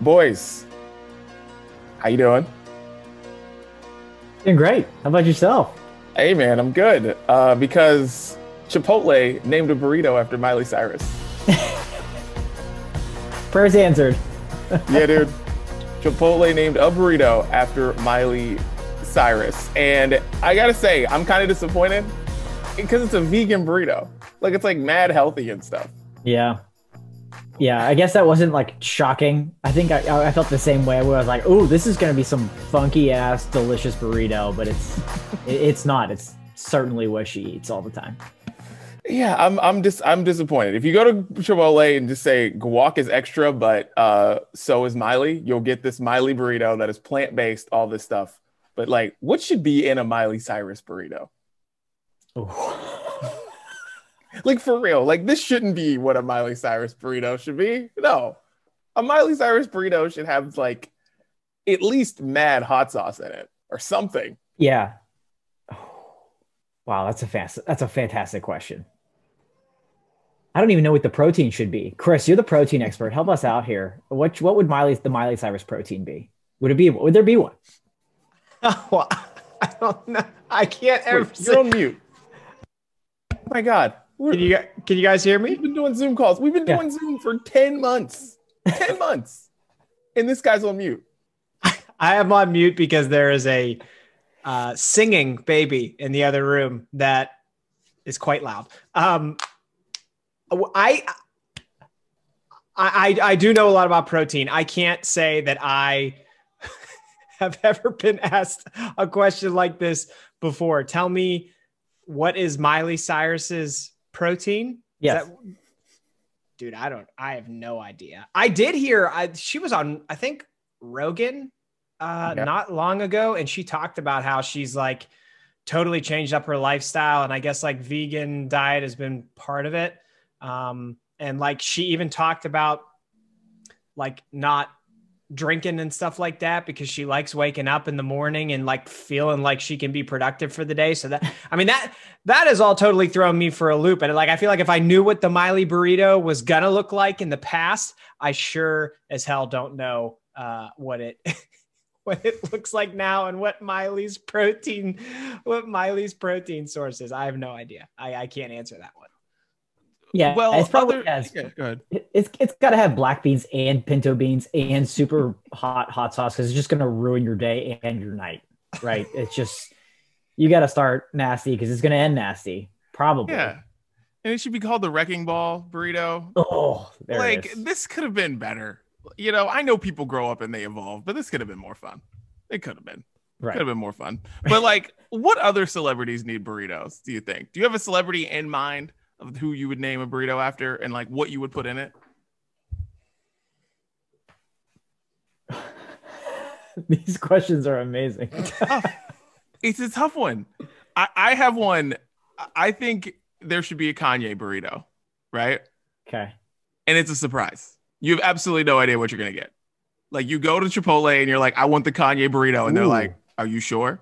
Boys, how you doing? Doing great. How about yourself? Hey man, I'm good. Uh, because Chipotle named a burrito after Miley Cyrus. Prayers answered. yeah, dude. Chipotle named a burrito after Miley Cyrus. And I gotta say, I'm kind of disappointed because it's a vegan burrito. Like it's like mad healthy and stuff. Yeah. Yeah, I guess that wasn't like shocking. I think I, I felt the same way where I was like, "Oh, this is gonna be some funky ass delicious burrito," but it's it's not. It's certainly what she eats all the time. Yeah, I'm I'm just I'm disappointed. If you go to Chipotle and just say guac is extra, but uh, so is Miley, you'll get this Miley burrito that is plant based, all this stuff. But like, what should be in a Miley Cyrus burrito? like for real, like this shouldn't be what a Miley Cyrus burrito should be. No, a Miley Cyrus burrito should have like at least mad hot sauce in it or something. Yeah. Wow, that's a fast. That's a fantastic question. I don't even know what the protein should be. Chris, you're the protein expert. Help us out here. What what would Miley the Miley Cyrus protein be? Would it be? Would there be one? well, I don't know. I can't ever. Wait, you're on mute. Oh my God. Can you can you guys hear me? We've been doing Zoom calls. We've been doing yeah. Zoom for 10 months. 10 months. And this guy's on mute. I am on mute because there is a uh, singing baby in the other room that is quite loud. Um, I, I I do know a lot about protein. I can't say that I have ever been asked a question like this before. Tell me what is Miley Cyrus's protein? Yes. That, dude, I don't I have no idea. I did hear I she was on I think Rogan uh yep. not long ago and she talked about how she's like totally changed up her lifestyle and I guess like vegan diet has been part of it. Um and like she even talked about like not drinking and stuff like that because she likes waking up in the morning and like feeling like she can be productive for the day. So that I mean that that is all totally thrown me for a loop. And like I feel like if I knew what the Miley burrito was gonna look like in the past, I sure as hell don't know uh, what it what it looks like now and what Miley's protein what Miley's protein source is. I have no idea. I, I can't answer that one. Yeah, well, it's probably other, has. Yeah, go ahead. It's it's got to have black beans and pinto beans and super hot hot sauce because it's just going to ruin your day and your night. Right? it's just you got to start nasty because it's going to end nasty. Probably. Yeah. And it should be called the wrecking ball burrito. Oh, like this could have been better. You know, I know people grow up and they evolve, but this could have been more fun. It could have been. Right. Could have been more fun. But like, what other celebrities need burritos? Do you think? Do you have a celebrity in mind? Of who you would name a burrito after and like what you would put in it? These questions are amazing. it's a tough one. I, I have one. I think there should be a Kanye burrito, right? Okay. And it's a surprise. You have absolutely no idea what you're gonna get. Like you go to Chipotle and you're like, I want the Kanye burrito, and Ooh. they're like, Are you sure?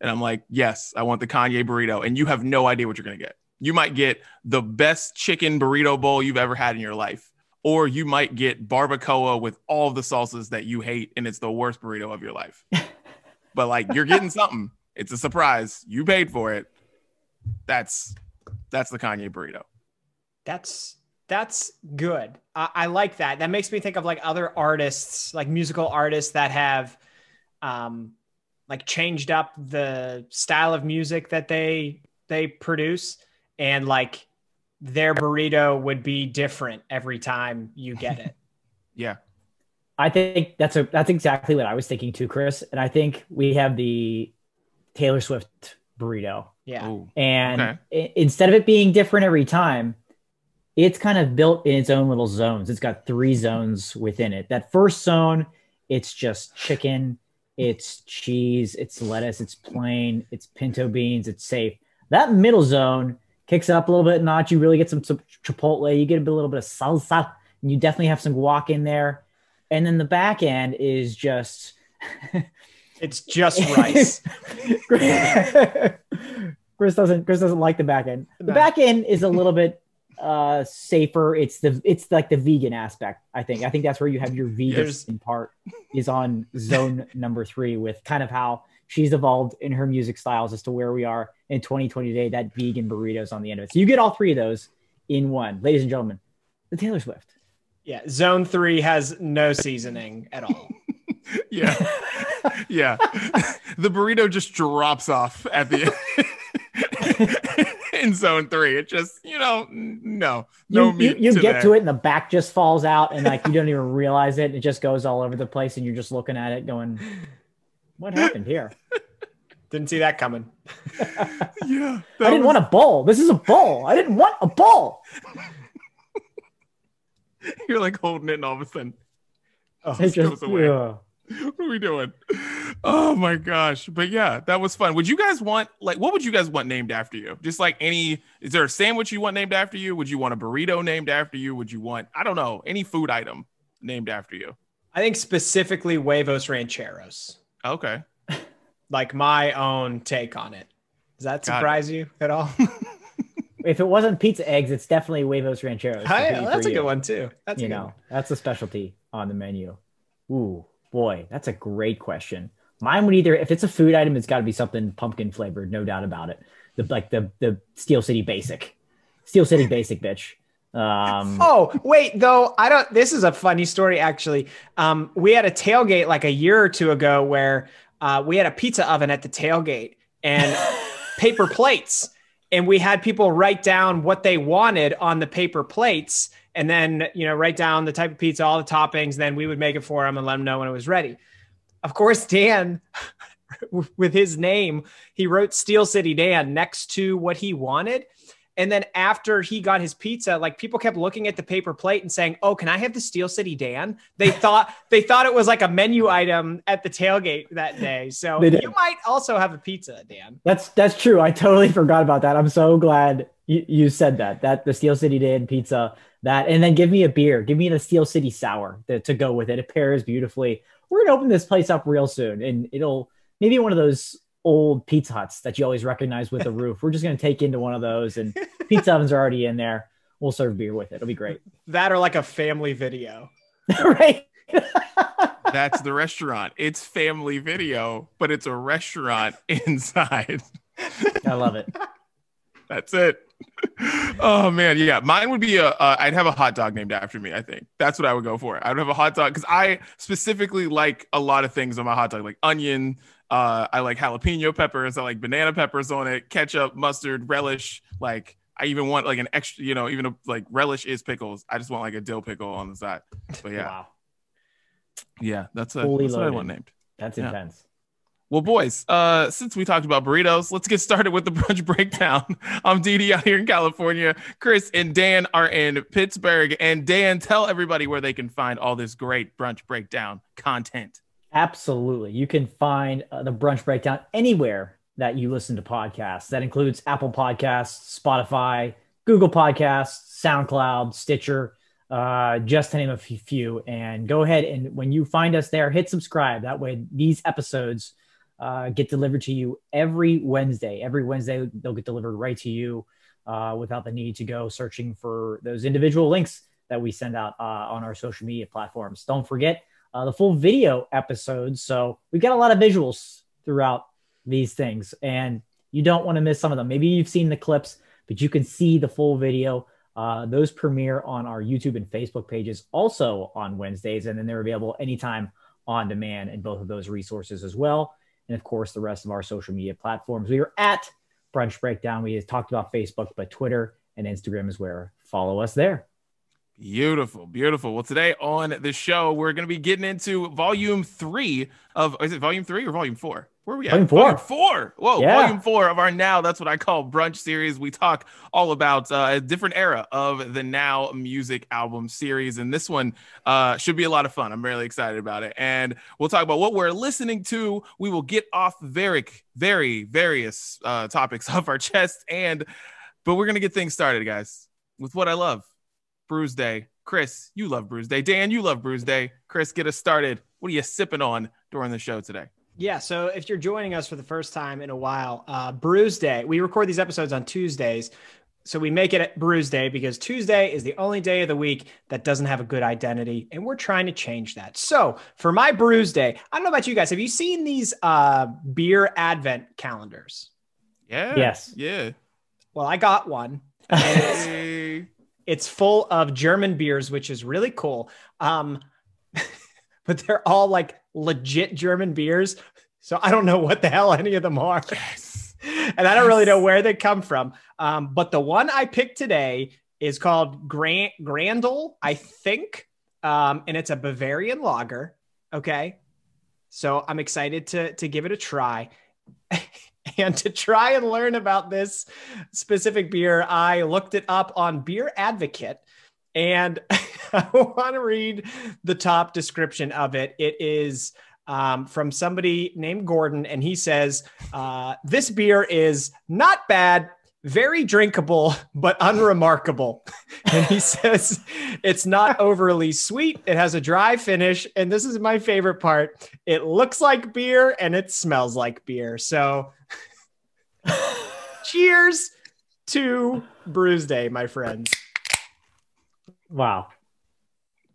And I'm like, Yes, I want the Kanye burrito, and you have no idea what you're gonna get you might get the best chicken burrito bowl you've ever had in your life. Or you might get barbacoa with all the salsas that you hate, and it's the worst burrito of your life. but like you're getting something. It's a surprise. You paid for it. That's that's the Kanye burrito. That's that's good. I, I like that. That makes me think of like other artists, like musical artists that have um like changed up the style of music that they they produce and like their burrito would be different every time you get it. yeah. I think that's a that's exactly what I was thinking too, Chris. And I think we have the Taylor Swift burrito. Yeah. Ooh, and okay. instead of it being different every time, it's kind of built in its own little zones. It's got three zones within it. That first zone, it's just chicken, it's cheese, it's lettuce, it's plain, it's pinto beans, it's safe. That middle zone kicks it up a little bit notch. You really get some, some chipotle. You get a, little bit of salsa, and you definitely have some guac in there. And then the back end is just. it's just rice. Chris doesn't. Chris doesn't like the back end. The back end is a little bit uh safer. It's the it's like the vegan aspect. I think. I think that's where you have your vegan Yes. part is on zone number three with kind of how she's evolved in her music styles as to where we are in 2020 today. That vegan burritos on the end of it. So you get all three of those in one, ladies and gentlemen. The Taylor Swift. Yeah, zone three has no seasoning at all. Yeah. yeah. the burrito just drops off at the end. in zone three. It just, you know, no, no you, you, meat. you get there. to it and the back just falls out and like you don't even realize it. It just goes all over the place and you're just looking at it going, what happened here? Didn't see that coming. Yeah. I didn't want a bowl. This is a bowl. I didn't want a bowl. You're like holding it, and all of a sudden, Oh, It just goes away. yeah. what are we doing? Oh my gosh. But yeah, that was fun. Would you guys want like what would you guys want named after you? Just like any is there a sandwich you want named after you? Would you want a burrito named after you? Would you want I don't know, any food item named after you? I think specifically huevos rancheros, Okay. like my own take on it. Does that Got it. surprise you at all? If it wasn't pizza eggs, it's definitely huevos rancheros. for Hi, me- that's a you. good one too. That's you know, one. that's a specialty on the menu. Ooh, boy, that's a great question. Mine would either, if it's a food item, it's got to be something pumpkin flavored, no doubt about it. The like the the Steel City Basic, Steel City Basic, bitch. Um, Oh, wait, though, I don't this is a funny story actually. Um, we had a tailgate like a year or two ago where uh, we had a pizza oven at the tailgate and paper plates. And we had people write down what they wanted on the paper plates and then, you know, write down the type of pizza, all the toppings. Then we would make it for them and let them know when it was ready. Of course, Dan, with his name, he wrote Steel City Dan next to what he wanted. And then after he got his pizza, like people kept looking at the paper plate and saying, "Oh, can I have the Steel City Dan?" They thought they thought it was like a menu item at the tailgate that day. So you might also have a pizza, Dan. That's that's true. I totally forgot about that. I'm so glad you, you said that. That the Steel City Dan pizza. That and then give me a beer. Give me the Steel City sour to, to go with it. It pairs beautifully. We're gonna open this place up real soon, and it'll maybe one of those old Pizza Huts that you always recognize with a roof. We're just gonna take into one of those, and pizza ovens are already in there. We'll serve beer with it. It'll be great, That or like a family video. right? That's the restaurant. It's family video, but it's a restaurant inside. I love it. That's it. Oh man, yeah. Mine would be a. Uh, I'd have a hot dog named after me. I think that's what I would go for. I would have a hot dog because I specifically like a lot of things on my hot dog, like onion. Uh, I like jalapeno peppers. I like banana peppers on it, ketchup, mustard, relish. Like I even want like an extra. You know, even a, like relish is pickles. I just want like a dill pickle on the side. But yeah, Wow, yeah. That's a Fully that's what I want named. that's Yeah. intense. Well, boys, uh, since we talked about burritos, let's get started with the brunch breakdown. I'm Didi out here in California. Chris and Dan are in Pittsburgh. And Dan, tell everybody where they can find all this great brunch breakdown content. Absolutely. You can find uh, the brunch breakdown anywhere that you listen to podcasts. That includes Apple Podcasts, Spotify, Google Podcasts, SoundCloud, Stitcher, uh, just to name a few- few. And go ahead and when you find us there, hit subscribe. That way, these episodes uh, get delivered to you every Wednesday. Every Wednesday, they'll get delivered right to you uh, without the need to go searching for those individual links that we send out uh, on our social media platforms. Don't forget uh, the full video episodes. So we've got a lot of visuals throughout these things, and you don't want to miss some of them. Maybe you've seen the clips, but you can see the full video. Uh, those premiere on our YouTube and Facebook pages also on Wednesdays, and then they're available anytime on demand in both of those resources as well. And of course, the rest of our social media platforms. We are at Brunch Breakdown. We have talked about Facebook, but Twitter and Instagram is where follow us there. Beautiful, beautiful. Well, today on the show, we're going to be getting into volume three of, is it volume three or volume four? Where are we at? Volume four. Volume four. Whoa, Yeah. volume four of our Now. That's what I call brunch series. We talk all about uh, a different era of the Now music album series. And this one uh, should be a lot of fun. I'm really excited about it. And we'll talk about what we're listening to. We will get off very, very various uh, topics off our chest. And, but we're going to get things started, guys, with what I love. Brews Day. Chris, you love Brews Day. Dan, you love Brews Day. Chris, get us started. What are you sipping on during the show today? Yeah, so if you're joining us for the first time in a while, uh, Brews Day, we record these episodes on Tuesdays. So we make it Brews Day because Tuesday is the only day of the week that doesn't have a good identity, and we're trying to change that. So for my Brews Day, I don't know about you guys. Have you seen these uh, beer advent calendars? Yeah. Yes. Yeah. Well, I got one. Hey. It's full of German beers, which is really cool. Um, but they're all like legit German beers. So I don't know what the hell any of them are. yes. and I don't really know where they come from. Um, but the one I picked today is called Grand Grandel, I think, um, and it's a Bavarian lager. Okay, so I'm excited to to give it a try. and to try and learn about this specific beer, I looked it up on Beer Advocate. And I want to read the top description of it. It is um, from somebody named Gordon, and he says, uh, This beer is not bad, very drinkable, but unremarkable. and he says, It's not overly sweet, it has a dry finish. And this is my favorite part it looks like beer and it smells like beer. So, cheers to Brews Day, my friends. Wow.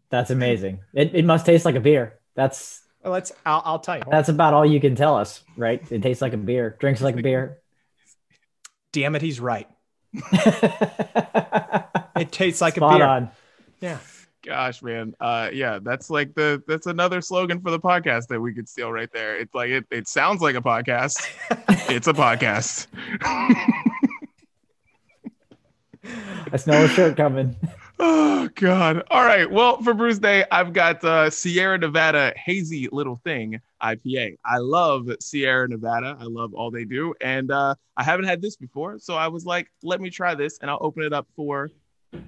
That's amazing. It, it must taste like a beer. That's Well, let's, I'll, I'll tell you. that's about all you can tell us, right? It tastes like a beer, drinks like a beer. Damn it, he's right. It tastes like a beer. on. Yeah. Gosh, man. Uh, yeah, that's like the that's another slogan for the podcast that we could steal right there. It's like it, it sounds like a podcast. it's a podcast. I smell a shirt coming. Oh God! All right. Well, for Brews Day, I've got uh, Sierra Nevada Hazy Little Thing IPA. I love Sierra Nevada. I love all they do, and uh, I haven't had this before, so I was like, let me try this, and I'll open it up for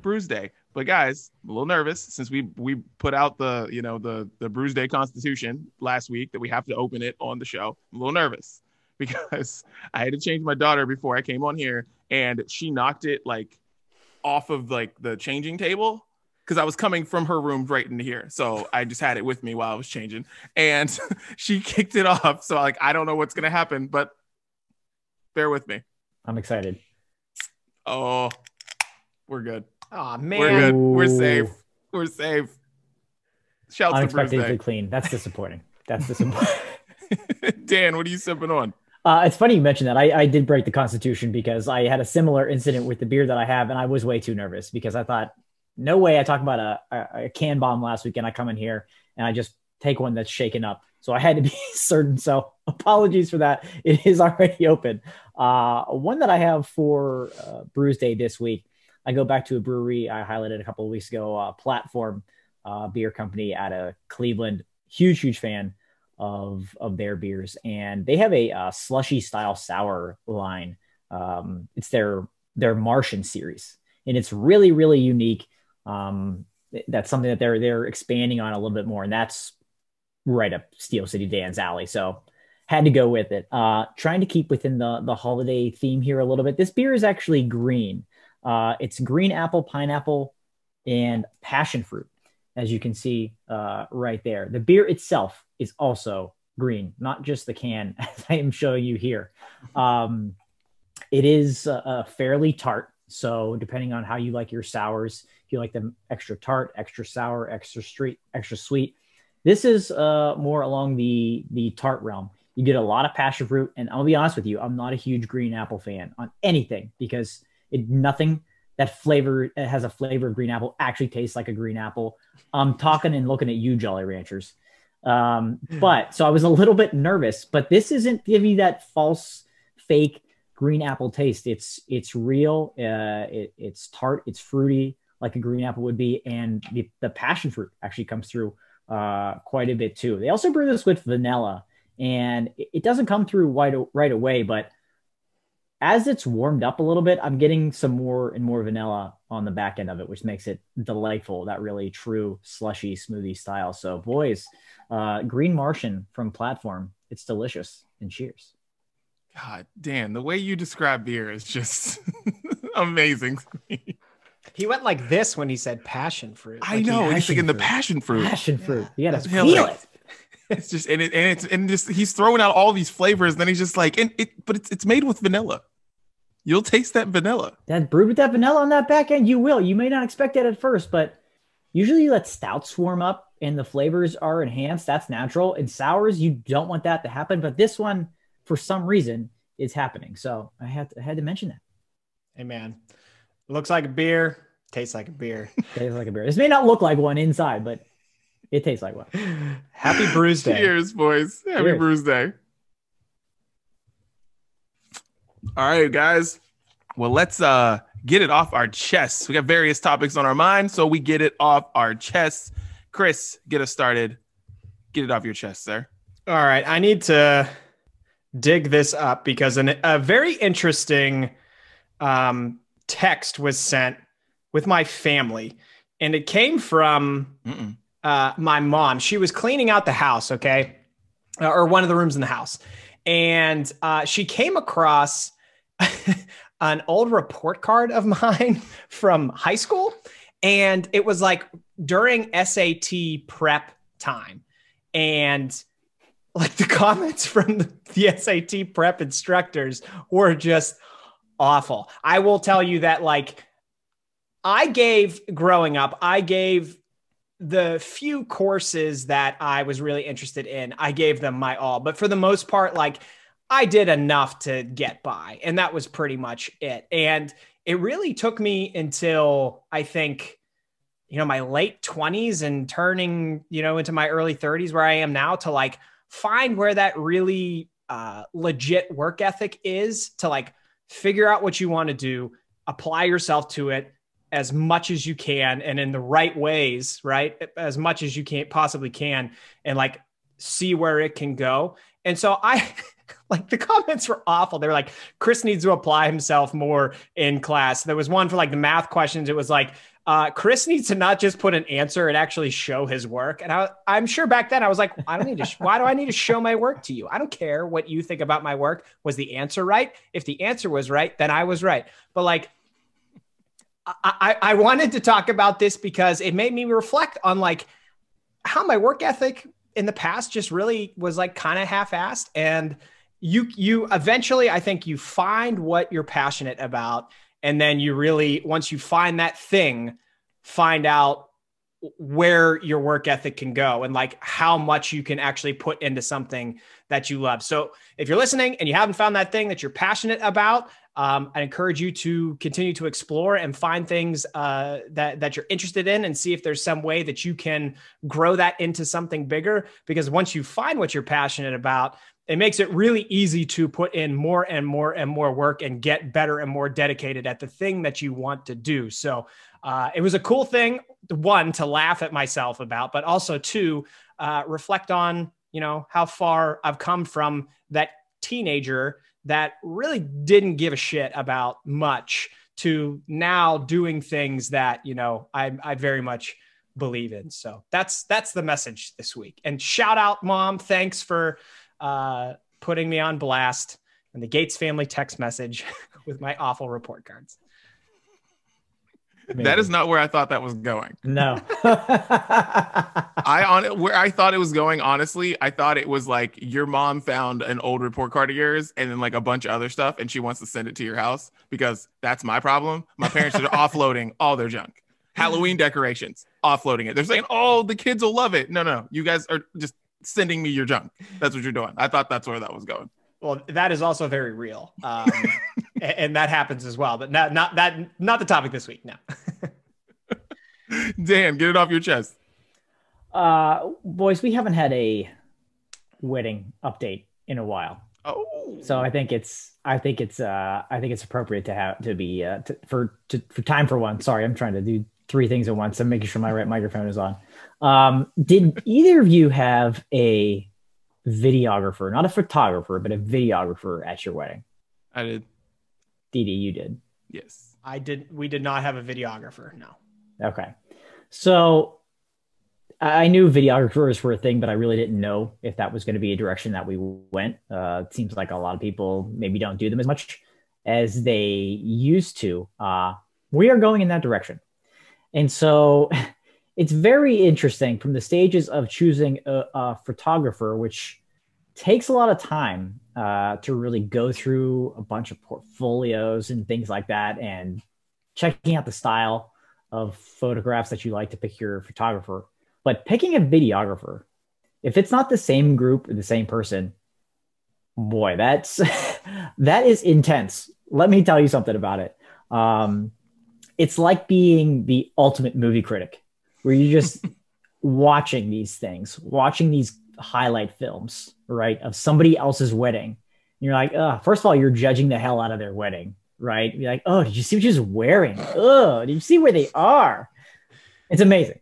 Brews Day. But guys, I'm a little nervous since we we put out the you know the the Brews Day Constitution last week that we have to open it on the show. I'm a little nervous because I had to change my daughter before I came on here, and she knocked it like off of like the changing table because I was coming from her room right into here. So I just had it with me while I was changing, and she kicked it off. So like I don't know what's gonna happen, but bear with me. I'm excited. Oh, we're good. Oh We're man. good. We're safe. We're safe. Shouts to Bruce Unexpectedly clean. That's disappointing. That's disappointing. Dan, what are you sipping on? Uh, it's funny you mentioned that. I, I did break the Constitution because I had a similar incident with the beer that I have, and I was way too nervous because I thought, no way. I talked about a, a, a can bomb last weekend. I come in here and I just take one that's shaken up. So I had to be certain. So apologies for that. It is already open. Uh, one that I have for uh, Brews Day this week. I go back to a brewery I highlighted a couple of weeks ago, uh, Platform uh, Beer Company out of Cleveland. Huge, huge fan of of their beers, and they have a uh, slushy style sour line. Um, it's their their Martian series, and it's really really unique. Um, that's something that they're they're expanding on a little bit more, and that's right up Steel City Dan's alley. So had to go with it. Uh, trying to keep within the the holiday theme here a little bit. This beer is actually green. Uh, it's green apple, pineapple, and passion fruit, as you can see uh, right there. The beer itself is also green, not just the can, as I am showing you here. Um, it is uh, fairly tart. So depending on how you like your sours, if you like them extra tart, extra sour, extra sweet, extra sweet, this is uh, more along the the tart realm. You get a lot of passion fruit, and I'll be honest with you, I'm not a huge green apple fan on anything because it nothing that flavor it has a flavor of green apple actually tastes like a green apple. I'm talking and looking at you, Jolly Ranchers. Um, but so I was a little bit nervous, but this isn't give you that false, fake green apple taste. It's it's real. Uh, it, it's tart. It's fruity like a green apple would be, and the, the passion fruit actually comes through uh, quite a bit too. They also brew this with vanilla, and it, it doesn't come through right right away, but as it's warmed up a little bit, I'm getting some more and more vanilla on the back end of it, which makes it delightful. That really true slushy smoothie style. So, boys, uh, Green Martian from Platform, it's delicious. And cheers. God, Dan, the way you describe beer is just amazing. He went like this when he said passion fruit. I Like he- know. He's passion thinking the passion fruit. Passion fruit. You gotta that's feel it. It's just and it and it's and just he's throwing out all these flavors. Then he's just like, and it, but it's it's made with vanilla. You'll taste that vanilla. That brewed with that vanilla on that back end, you will. You may not expect that at first, but usually you let stouts warm up and the flavors are enhanced. That's natural. In sours, you don't want that to happen, but this one, for some reason, is happening. So I had to, I had to mention that. Hey man, looks like a beer, tastes like a beer. tastes like a beer. This may not look like one inside, but it tastes like one. Happy Brews Day. Cheers, boys. Happy Cheers. Brews Day. All right, guys. Well, let's uh get it off our chests. We got various topics on our mind, so we get it off our chests. Chris, get us started. Get it off your chest, sir. All right, I need to dig this up because an, a very interesting um, text was sent with my family, and it came from uh, my mom. She was cleaning out the house, okay, or one of the rooms in the house, and uh, she came across an old report card of mine from high school. And it was like during SAT prep time. And like the comments from the, the SAT prep instructors were just awful. I will tell you that, like, I gave growing up, I gave the few courses that I was really interested in, I gave them my all. But for the most part, like, I did enough to get by, and that was pretty much it. And it really took me until I think, you know, my late 20s and turning, you know, into my early 30s where I am now to like find where that really uh, legit work ethic is to like figure out what you want to do, apply yourself to it as much as you can and in the right ways, right? As much as you can possibly can, and like see where it can go. And so I, like the comments were awful. They were like, Chris needs to apply himself more in class. There was one for like the math questions. It was like, uh, Chris needs to not just put an answer and actually show his work. And I, I'm sure back then I was like, I don't need to. Sh- why do I need to show my work to you? I don't care what you think about my work. Was the answer right? If the answer was right, then I was right. But like, I, I, wanted to talk about this because it made me reflect on like how my work ethic in the past just really was like kind of half-assed. And you you eventually i think you find what you're passionate about. And then you really once you find that thing find out where your work ethic can go and like how much you can actually put into something that you love. So if you're listening and you haven't found that thing that you're passionate about um, I encourage you to continue to explore and find things uh, that that you're interested in, and see if there's some way that you can grow that into something bigger. Because once you find what you're passionate about, it makes it really easy to put in more and more and more work and get better and more dedicated at the thing that you want to do. So uh, it was a cool thing, one, to laugh at myself about, but also two, uh, reflect on, you know, how far I've come from that teenager that really didn't give a shit about much to now doing things that, you know, I, I very much believe in. So that's, that's the message this week. And shout out mom. Thanks for, uh, putting me on blast and the Gates family text message with my awful report cards. Maybe. That is not where I thought that was going. No. I on where I thought it was going, honestly, I thought it was like your mom found an old report card of yours and then like a bunch of other stuff and she wants to send it to your house because that's my problem. My parents are offloading all their junk. Halloween decorations, offloading it. They're saying, "Oh, the kids will love it." No, no, you guys are just sending me your junk. That's what you're doing. I thought that's where that was going. Well, that is also very real, um, and that happens as well. But not not that not the topic this week. No. Dan, get it off your chest. Uh, boys, we haven't had a wedding update in a while. Oh, so I think it's I think it's uh I think it's appropriate to have to be uh to, for to, for time for one. Sorry, I'm trying to do three things at once. I'm making sure my right microphone is on. Um, did either of you have a videographer, not a photographer, but a videographer at your wedding? I did. Didi, you did. Yes. I did. We did not have a videographer. No. Okay. So I knew videographers were a thing, but I really didn't know if that was going to be a direction that we went. Uh, it seems like a lot of people maybe don't do them as much as they used to. Uh, we are going in that direction. And so it's very interesting from the stages of choosing a, a photographer, which takes a lot of time uh, to really go through a bunch of portfolios and things like that and checking out the style of photographs that you like to pick your photographer. But picking a videographer, if it's not the same group or the same person, boy, that's that is intense. Let me tell you something about it. Um, it's like being the ultimate movie critic, where you're just watching these things, watching these highlight films, right, of somebody else's wedding. You're like, oh, first of all, you're judging the hell out of their wedding, right? You're like, oh, did you see what she's wearing? Oh, did you see where they are? It's amazing.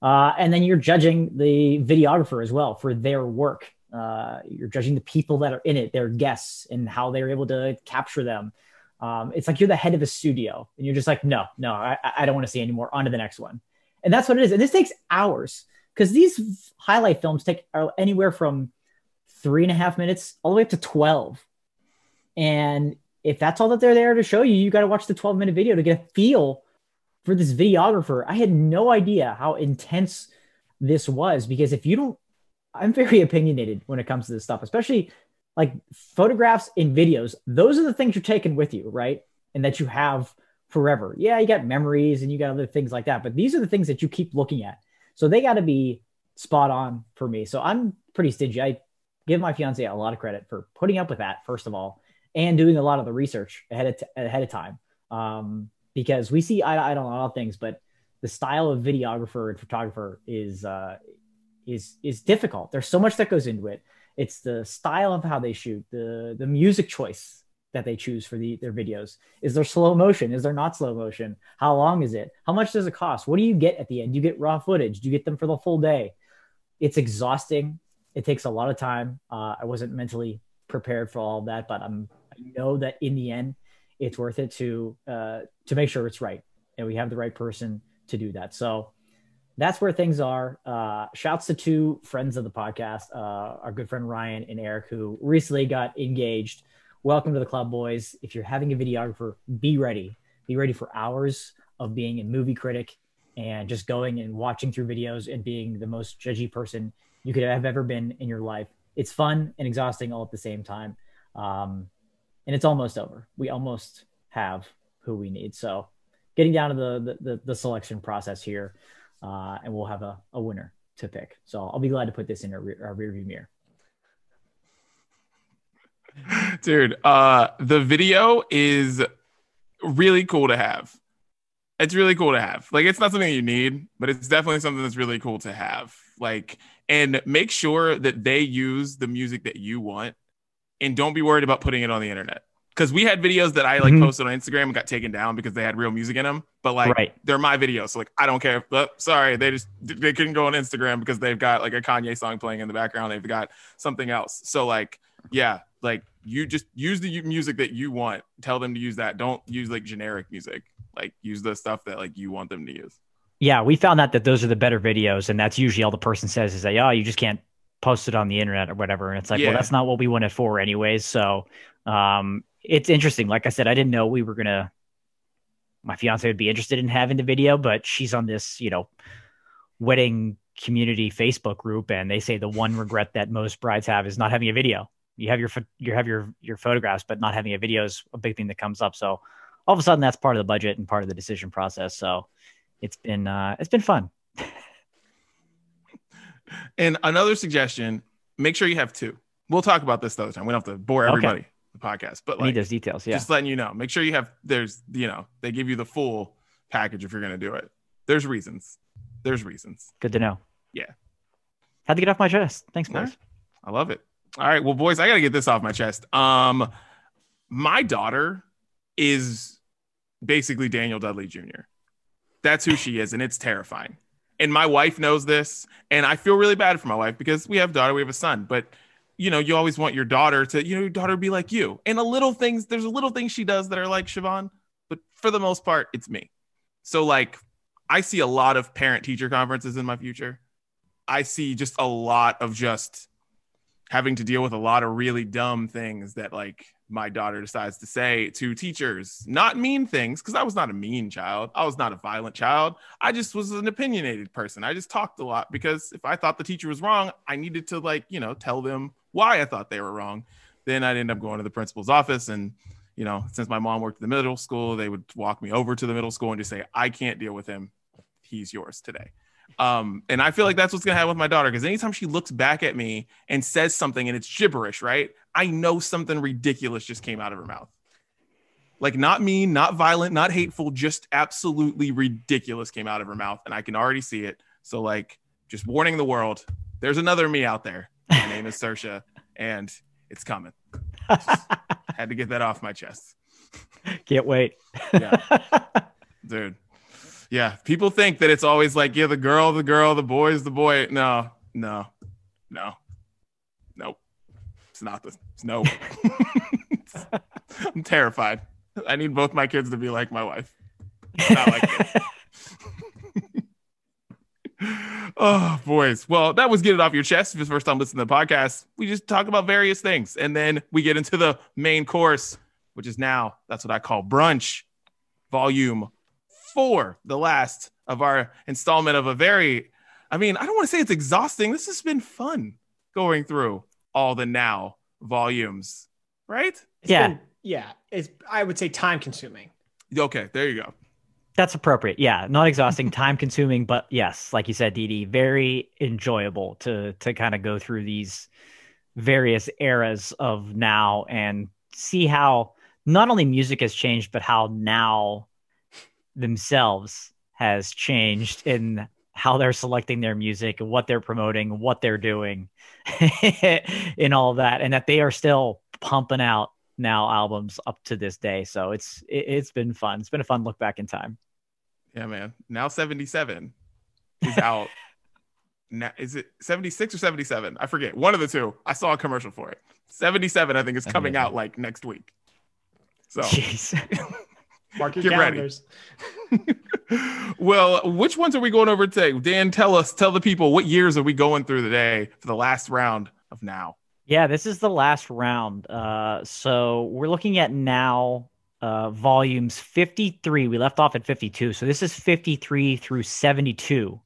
Uh, and then you're judging the videographer as well for their work. Uh, you're judging the people that are in it, their guests, and how they're able to capture them. Um, it's like you're the head of a studio, and you're just like, no, no, I, I don't want to see anymore. On to the next one. And that's what it is. And this takes hours because these highlight films take uh, anywhere from three and a half minutes all the way up to 12. And if that's all that they're there to show you, you got to watch the 12 minute video to get a feel for this videographer. I had no idea how intense this was because if you don't, I'm very opinionated when it comes to this stuff, especially like photographs and videos. Those are the things you're taking with you, right? And that you have forever. Yeah, you got memories and you got other things like that, but these are the things that you keep looking at. So they got to be spot on for me. So I'm pretty stingy. I give my fiance a lot of credit for putting up with that, first of all, and doing a lot of the research ahead of, t- ahead of time. Um, because we see eye to eye on a lot of things, but the style of videographer and photographer is uh, is is difficult. There's so much that goes into it. It's the style of how they shoot, the the music choice that they choose for the, their videos. Is there slow motion? Is there not slow motion? How long is it? How much does it cost? What do you get at the end? Do you get raw footage? Do you get them for the full day? It's exhausting. It takes a lot of time. Uh, I wasn't mentally prepared for all of that, but I'm I know that in the end, it's worth it to uh, to make sure it's right and we have the right person to do that. So that's where things are. Uh, shouts to two friends of the podcast, uh, our good friend Ryan and Eric, who recently got engaged. Welcome to the club, boys. If you're having a videographer, be ready. Be ready for hours of being a movie critic and just going and watching through videos and being the most judgy person you could have ever been in your life. It's fun and exhausting all at the same time. Um, and it's almost over. We almost have who we need. So getting down to the the, the selection process here, uh, and we'll have a, a winner to pick. So I'll be glad to put this in our, re- our rearview mirror. Dude, uh, the video is really cool to have. It's really cool to have. Like, it's not something you need, but it's definitely something that's really cool to have. Like, and make sure that they use the music that you want and don't be worried about putting it on the internet because we had videos that I like mm-hmm. posted on Instagram and got taken down because they had real music in them. But like, right. they're my videos, so like, I don't care. But sorry, they just they couldn't go on Instagram because they've got like a Kanye song playing in the background. They've got something else. So like, yeah, like you just use the music that you want. Tell them to use that. Don't use like generic music. Like use the stuff that like you want them to use. Yeah, we found out that those are the better videos, and that's usually all the person says is that oh, you just can't post it on the internet or whatever. And it's like, yeah. well, that's not what we want it for, anyways. So um, it's interesting. Like I said, I didn't know we were gonna. My fiance would be interested in having the video, but she's on this, you know, wedding community Facebook group, and they say the one regret that most brides have is not having a video. You have your you have your your photographs, but not having a video is a big thing that comes up. So all of a sudden, that's part of the budget and part of the decision process. So it's been uh, it's been fun. and another suggestion: make sure you have two. We'll talk about this the other time. We don't have to bore everybody. Okay the podcast. But like, need those details. Yeah, just letting you know. Make sure you have. There's you know they give you the full package if you're gonna do it. There's reasons. There's reasons. Good to know. Yeah. Had to get off my chest. Thanks, boys. Right. I love it. All right, well, boys, I gotta get this off my chest. Um, my daughter is basically Daniel Dudley Jr. That's who she is, and it's terrifying. And my wife knows this, and I feel really bad for my wife because we have daughter, we have a son, but you know, you always want your daughter to, you know, your daughter be like you. And a little things, there's a little things she does that are like Siobhan, but for the most part, it's me. So like I see a lot of parent teacher conferences in my future. I see just a lot of just having to deal with a lot of really dumb things that like my daughter decides to say to teachers, not mean things, because I was not a mean child. I was not a violent child. I just was an opinionated person. I just talked a lot because if I thought the teacher was wrong, I needed to, like, you know, tell them why I thought they were wrong. Then I'd end up going to the principal's office. And, you know, since my mom worked at the middle school, they would walk me over to the middle school and just say, I can't deal with him. He's yours today. Um, and I feel like that's what's gonna happen with my daughter because anytime she looks back at me and says something and it's gibberish, right? I know something ridiculous just came out of her mouth. Like not mean, not violent, not hateful, just absolutely ridiculous came out of her mouth, and I can already see it. So like, just warning the world: there's another me out there. My name is Saoirse, and it's coming. Had to get that off my chest. Can't wait. Yeah. Dude yeah, people think that it's always like, yeah, the girl, the girl, the boy's the boy. No, no, no, nope. It's not the no. I'm terrified. I need both my kids to be like my wife. Not like oh, boys. Well, that was get it off your chest. If it's first time listening to the podcast, we just talk about various things. And then we get into the main course, which is now, that's what I call brunch, volume four, the last of our installment of a very, I mean, I don't want to say it's exhausting. This has been fun going through all the now volumes, right? It's yeah. been- yeah. It's, I would say time consuming. Okay, there you go. That's appropriate. Yeah, not exhausting, time consuming, but yes, like you said, Dee, very enjoyable to to kind of go through these various eras of now and see how not only music has changed, but how now themselves has changed in how they're selecting their music, what they're promoting, what they're doing, in all that, and that they are still pumping out now albums up to this day. So it's it, it's been fun. It's been a fun look back in time. Yeah, man. Now 77 is out. now, is it 76 or 77? I forget. One of the two. I saw a commercial for it. 77, I think, is coming out like next week. So Jeez. Mark your Get ready. well, which ones are we going over today? Dan, tell us, tell the people what years are we going through today for the last round of now? Yeah, this is the last round. Uh, so we're looking at now uh, volumes 53. We left off at 52. So this is 53 through 72,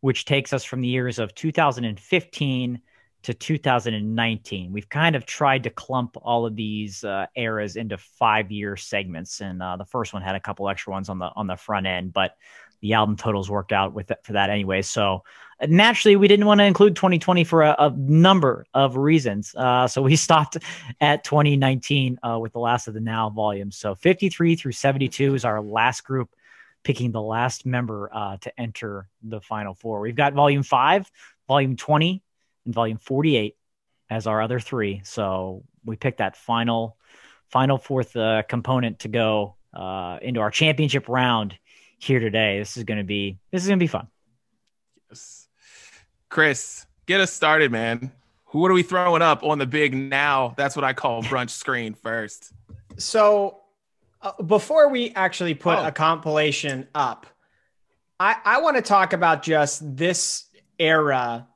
which takes us from the years of 2015 to 2019. We've kind of tried to clump all of these uh, eras into five year segments, and uh, the first one had a couple extra ones on the on the front end, but the album totals worked out with it for that anyway. So uh, naturally, we didn't want to include 2020 for a, a number of reasons. Uh, so we stopped at 2019 uh, with the last of the now volumes. So 53 through 72 is our last group. Picking the last member uh, to enter the final four. We've got volume five, volume 20, and volume 48 as our other three. So we picked that final, final fourth uh, component to go uh, into our championship round here today. This is going to be this is going to be fun. Yes. Chris, get us started, man. Who what are we throwing up on the big now? That's what I call brunch screen first. So uh, before we actually put Oh. a compilation up, I, I want to talk about just this era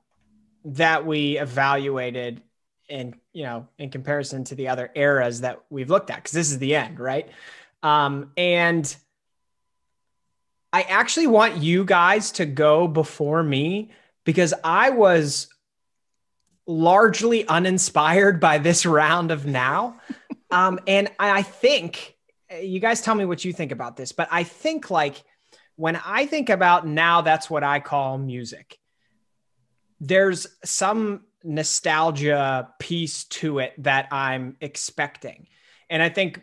that we evaluated in you know in comparison to the other eras that we've looked at because this is the end right? Um and i actually want you guys to go before me because i was largely uninspired by this round of now. Um and i think you guys tell me what you think about this but i think like when i think about now that's what i call music there's some nostalgia piece to it that I'm expecting. And I think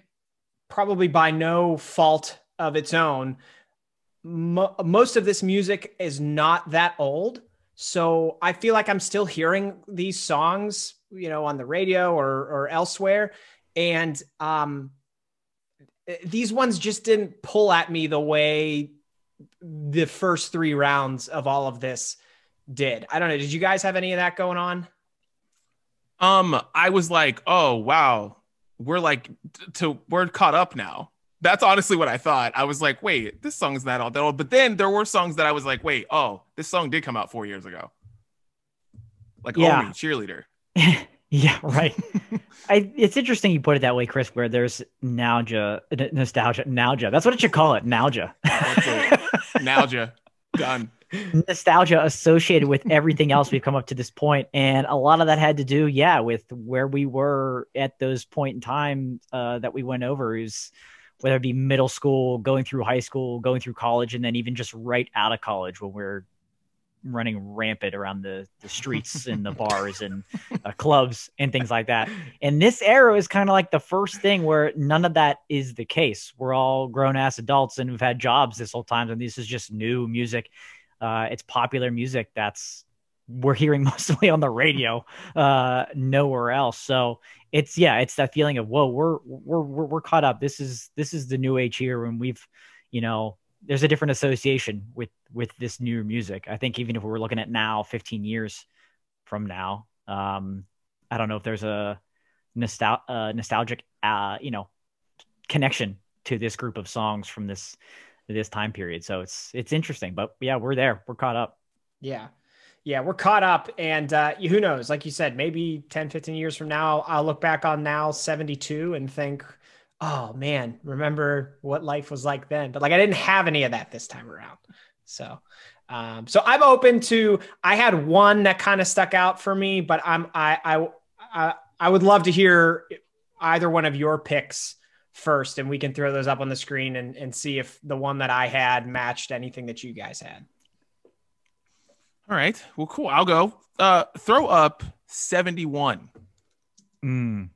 probably by no fault of its own, mo- most of this music is not that old. So I feel like I'm still hearing these songs, you know, on the radio or, or elsewhere. And um, these ones just didn't pull at me the way the first three rounds of all of this did. I don't know. Did you guys have any of that going on? Um, I was like, oh wow, we're like to we're caught up now. That's honestly what I thought. I was like, wait, this song's not all that old. But then there were songs that I was like, wait, oh, this song did come out four years ago. Like Yeah. Omi, cheerleader. Yeah, right. I, it's interesting you put it that way, Chris, where there's nostalgia, nostalgia, nostalgia. That's what it should call it, nostalgia. nostalgia. Done. Nostalgia associated with everything else we've come up to this point, and a lot of that had to do, yeah, with where we were at those point in time uh, that we went over. Is whether it be middle school, going through high school, going through college, and then even just right out of college when we're running rampant around the, the streets and the bars and uh, clubs and things like that. And this era is kind of like the first thing where none of that is the case. We're all grown ass adults and we've had jobs this whole time, and this is just new music. Uh, it's popular music that's we're hearing mostly on the radio, uh, nowhere else. So it's yeah, it's that feeling of whoa, we're we're we're, we're caught up. This is this is the new age here, and we've you know there's a different association with with this new music. I think even if we were looking at now, 15 years from now, um, I don't know if there's a nostal- uh, nostalgic, uh, you know, connection to this group of songs from this this time period. So it's it's interesting, but yeah, we're there. We're caught up. Yeah. Yeah, we're caught up. And uh, who knows? Like you said, maybe 10, 15 years from now, I'll look back on now 72 and think, oh man, remember what life was like then. But like I didn't have any of that this time around. So um, so I'm open to I had one that kind of stuck out for me, but I'm I I I, I would love to hear either one of your picks first and we can throw those up on the screen and, and see if the one that I had matched anything that you guys had. All right. Well, cool. I'll go. Uh, throw up 71. Mm.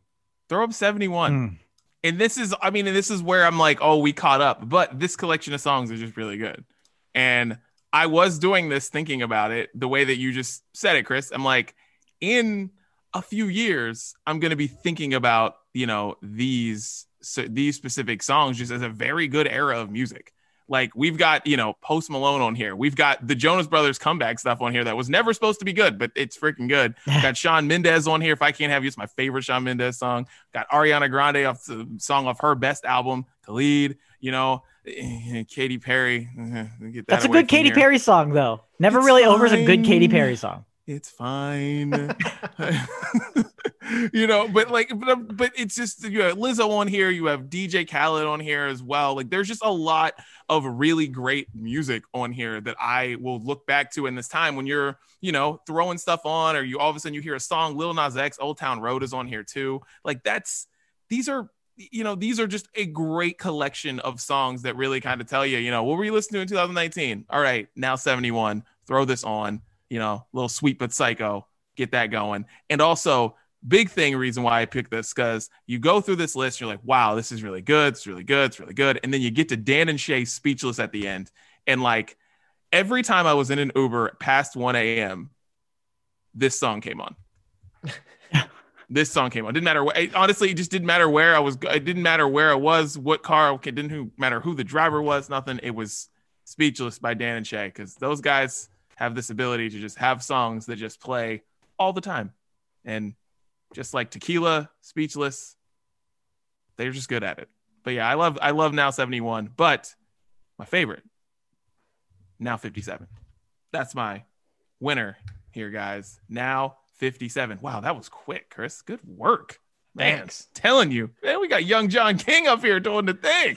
Throw up 71. Mm and this is i mean, and this is where i'm like oh we caught up but this collection of songs is just really good and i was doing this thinking about it the way that you just said it chris i'm like in a few years i'm going to be thinking about you know these so these specific songs just as a very good era of music like we've got, you know, Post Malone on here. We've got the Jonas Brothers comeback stuff on here that was never supposed to be good, but it's freaking good. got Shawn Mendes on here. If I can't have you, it's my favorite Shawn Mendes song. Got Ariana Grande off the song off her best album, Khalid. You know, Katy Perry. That That's a good Katy here. Perry song, though. Never it's really fine. is a good Katy Perry song. It's fine. you know, but like, but, um, but it's just you have Lizzo on here, you have DJ Khaled on here as well. Like, there's just a lot of really great music on here that I will look back to in this time when you're, you know, throwing stuff on, or you all of a sudden you hear a song, Lil Nas X, Old Town Road is on here too. Like, that's these are you know, these are just a great collection of songs that really kind of tell you, you know, what were you listening to in 2019? All right, now 71, throw this on, you know, little sweet but psycho, get that going. And also, big thing reason why I picked this because you go through this list, you're like, wow, this is really good. It's really good. It's really good. And then you get to Dan and Shay speechless at the end. And like every time I was in an Uber past 1 a.m., this song came on. this song came on. Didn't matter. What, honestly, it just didn't matter where I was. It didn't matter where I was, what car. It didn't matter who the driver was. Nothing. It was Speechless by Dan and Shay because those guys have this ability to just have songs that just play all the time. And just like tequila, speechless. They're just good at it. But yeah, I love I love now 71, but my favorite now 57. That's my winner here, guys. Now 57. Wow, that was quick, Chris. Good work. Man, Thanks. telling you, man, we got young John King up here doing the thing.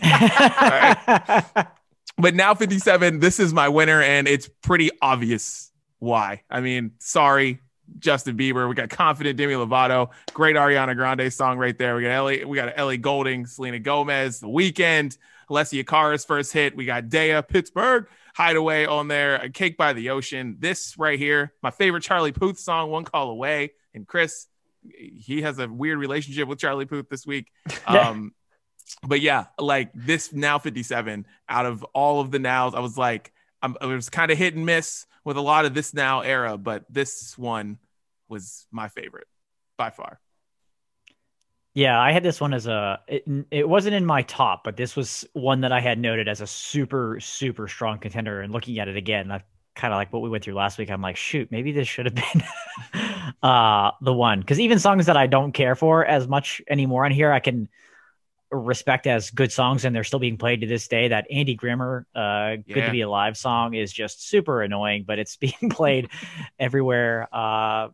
But now 57, this is my winner, and it's pretty obvious why. I mean, sorry, Justin Bieber. We got Confident Demi Lovato. Great Ariana Grande song right there. We got Ellie, we got Ellie Goulding, Selena Gomez, The Weeknd, Alessia Cara's first hit. We got Daya, Pittsburgh, Hideaway on there, A Cake by the Ocean. This right here, my favorite Charlie Puth song, One Call Away. And Chris, he has a weird relationship with Charlie Puth this week. Um, but yeah, like this now 57 out of all of the nows, I was like, I'm, I was kind of hit and miss with a lot of this now era, but this one was my favorite by far. Yeah, I had this one as a. It, it, wasn't in my top, but this was one that I had noted as a super, super strong contender. And looking at it again, I kind of like what we went through last week. I'm like, shoot, maybe this should have been uh, the one. Because even songs that I don't care for as much anymore on here, I can respect as good songs and they're still being played to this day. That Andy Grammer, uh, yeah. "Good to Be Alive" song is just super annoying, but it's being played everywhere. Uh,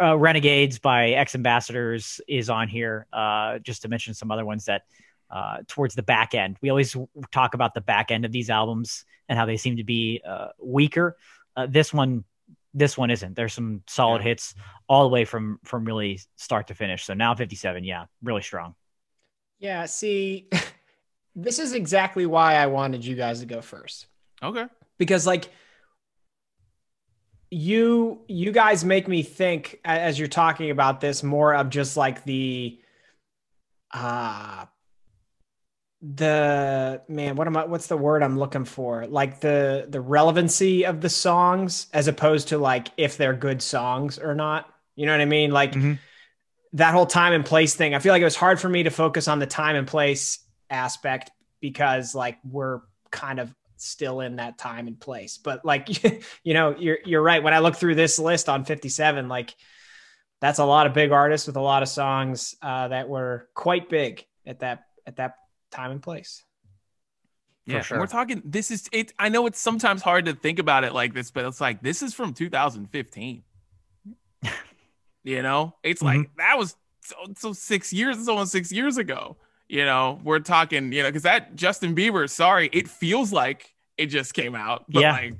uh, Renegades by X Ambassadors is on here. Uh, just to mention some other ones that uh, towards the back end. We always talk about the back end of these albums and how they seem to be uh, weaker. Uh, this one, this one isn't. There's some solid yeah. hits all the way from from really start to finish. So now 57, yeah, really strong. Yeah. See, this is exactly why I wanted you guys to go first. Okay. Because like you you guys make me think as you're talking about this more of just like the uh the man what am i what's the word i'm looking for like the the relevancy of the songs as opposed to like if they're good songs or not you know what i mean like mm-hmm. That whole time and place thing i feel like it was hard for me to focus on the time and place aspect because like we're kind of still in that time and place but like you know you're you're right when i look through this list on 57 like that's a lot of big artists with a lot of songs uh, that were quite big at that at that time and place. Yeah, sure. we're talking. This is it. I know it's sometimes hard to think about it like this, but it's like this is from 2015. you know, it's mm-hmm. like that was so, so six years. It's almost six years ago. You know, we're talking. You know, because that Justin Bieber. Sorry, it feels like it just came out, but yeah. like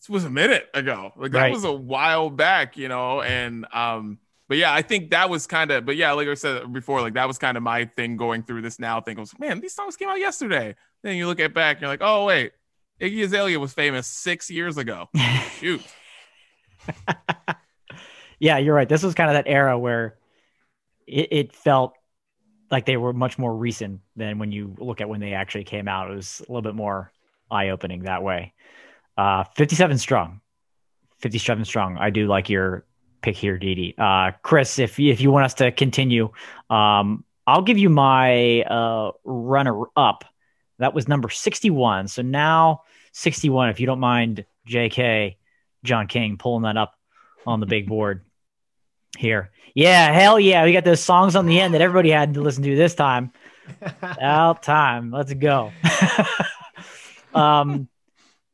this was a minute ago. Like that right. was a while back. You know, and um, but yeah, I think that was kind of, but yeah, like I said before, like that was kind of my thing going through this now. Thing was, man, these songs came out yesterday. Then you look at back, and you're like, oh wait, Iggy Azalea was famous six years ago. Shoot. yeah, you're right. This was kind of that era where it, it, felt like they were much more recent than when you look at when they actually came out. It was a little bit more eye opening that way. Uh, 57 strong. 57 strong. I do like your pick here, Didi. Uh, Chris, if if you want us to continue, um, I'll give you my uh, runner up. That was number 61. So now 61, if you don't mind, JK, John King, pulling that up on the big board here. Yeah, hell yeah. We got those songs on the end that everybody had to listen to this time. Out time. Let's go. um,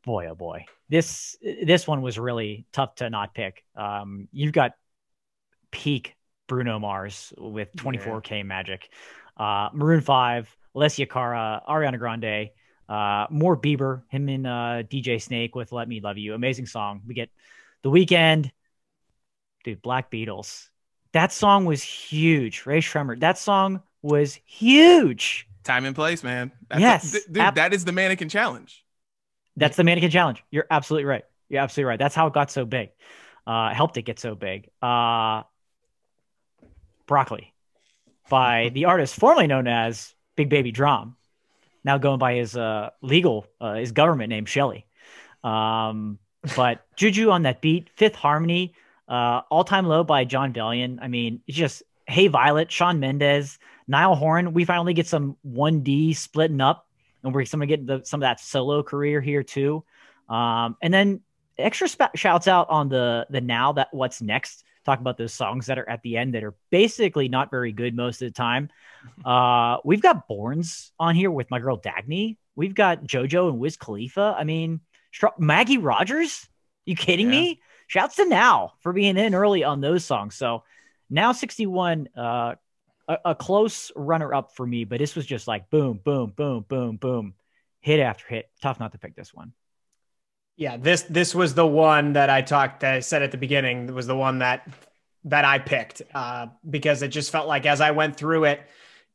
boy, oh boy this this one was really tough to not pick. Um, you've got peak Bruno Mars with 24K yeah. Magic, uh, Maroon Five, Alessia Cara, Ariana Grande, uh, more Bieber, him and uh, DJ Snake with "Let Me Love You," amazing song. We get the Weeknd, dude, Black Beatles. That song was huge. Rae Sremmurd. That song was huge. Time and place, man. That's yes, a, dude, ab- that is the mannequin challenge. That's the mannequin challenge. You're absolutely right. You're absolutely right. That's how it got so big. Uh, helped it get so big. Uh, Broccoli by the artist formerly known as Big Baby DRAM, now going by his uh, legal, uh, his government name, Shelley. Um, but Juju on that beat, Fifth Harmony, uh, All Time Low by Jon Bellion. I mean, it's just Hey Violet, Shawn Mendes, Niall Horan. We finally get some 1D splitting up and we're going to get the, some of that solo career here too. Um, and then extra sp- shouts out on the the now that what's next. Talk about those songs that are at the end that are basically not very good most of the time. Uh, we've got Borns on here with my girl Dagny. We've got JoJo and Wiz Khalifa. I mean, Maggie Rogers. You kidding yeah. me? Shouts to Now for being in early on those songs. So now 61 uh, a, a close runner up for me, but this was just like boom, boom, boom, boom, boom, hit after hit. Tough not to pick this one. Yeah, this this was the one that I talked. That I said at the beginning was the one that that I picked uh, because it just felt like as I went through it,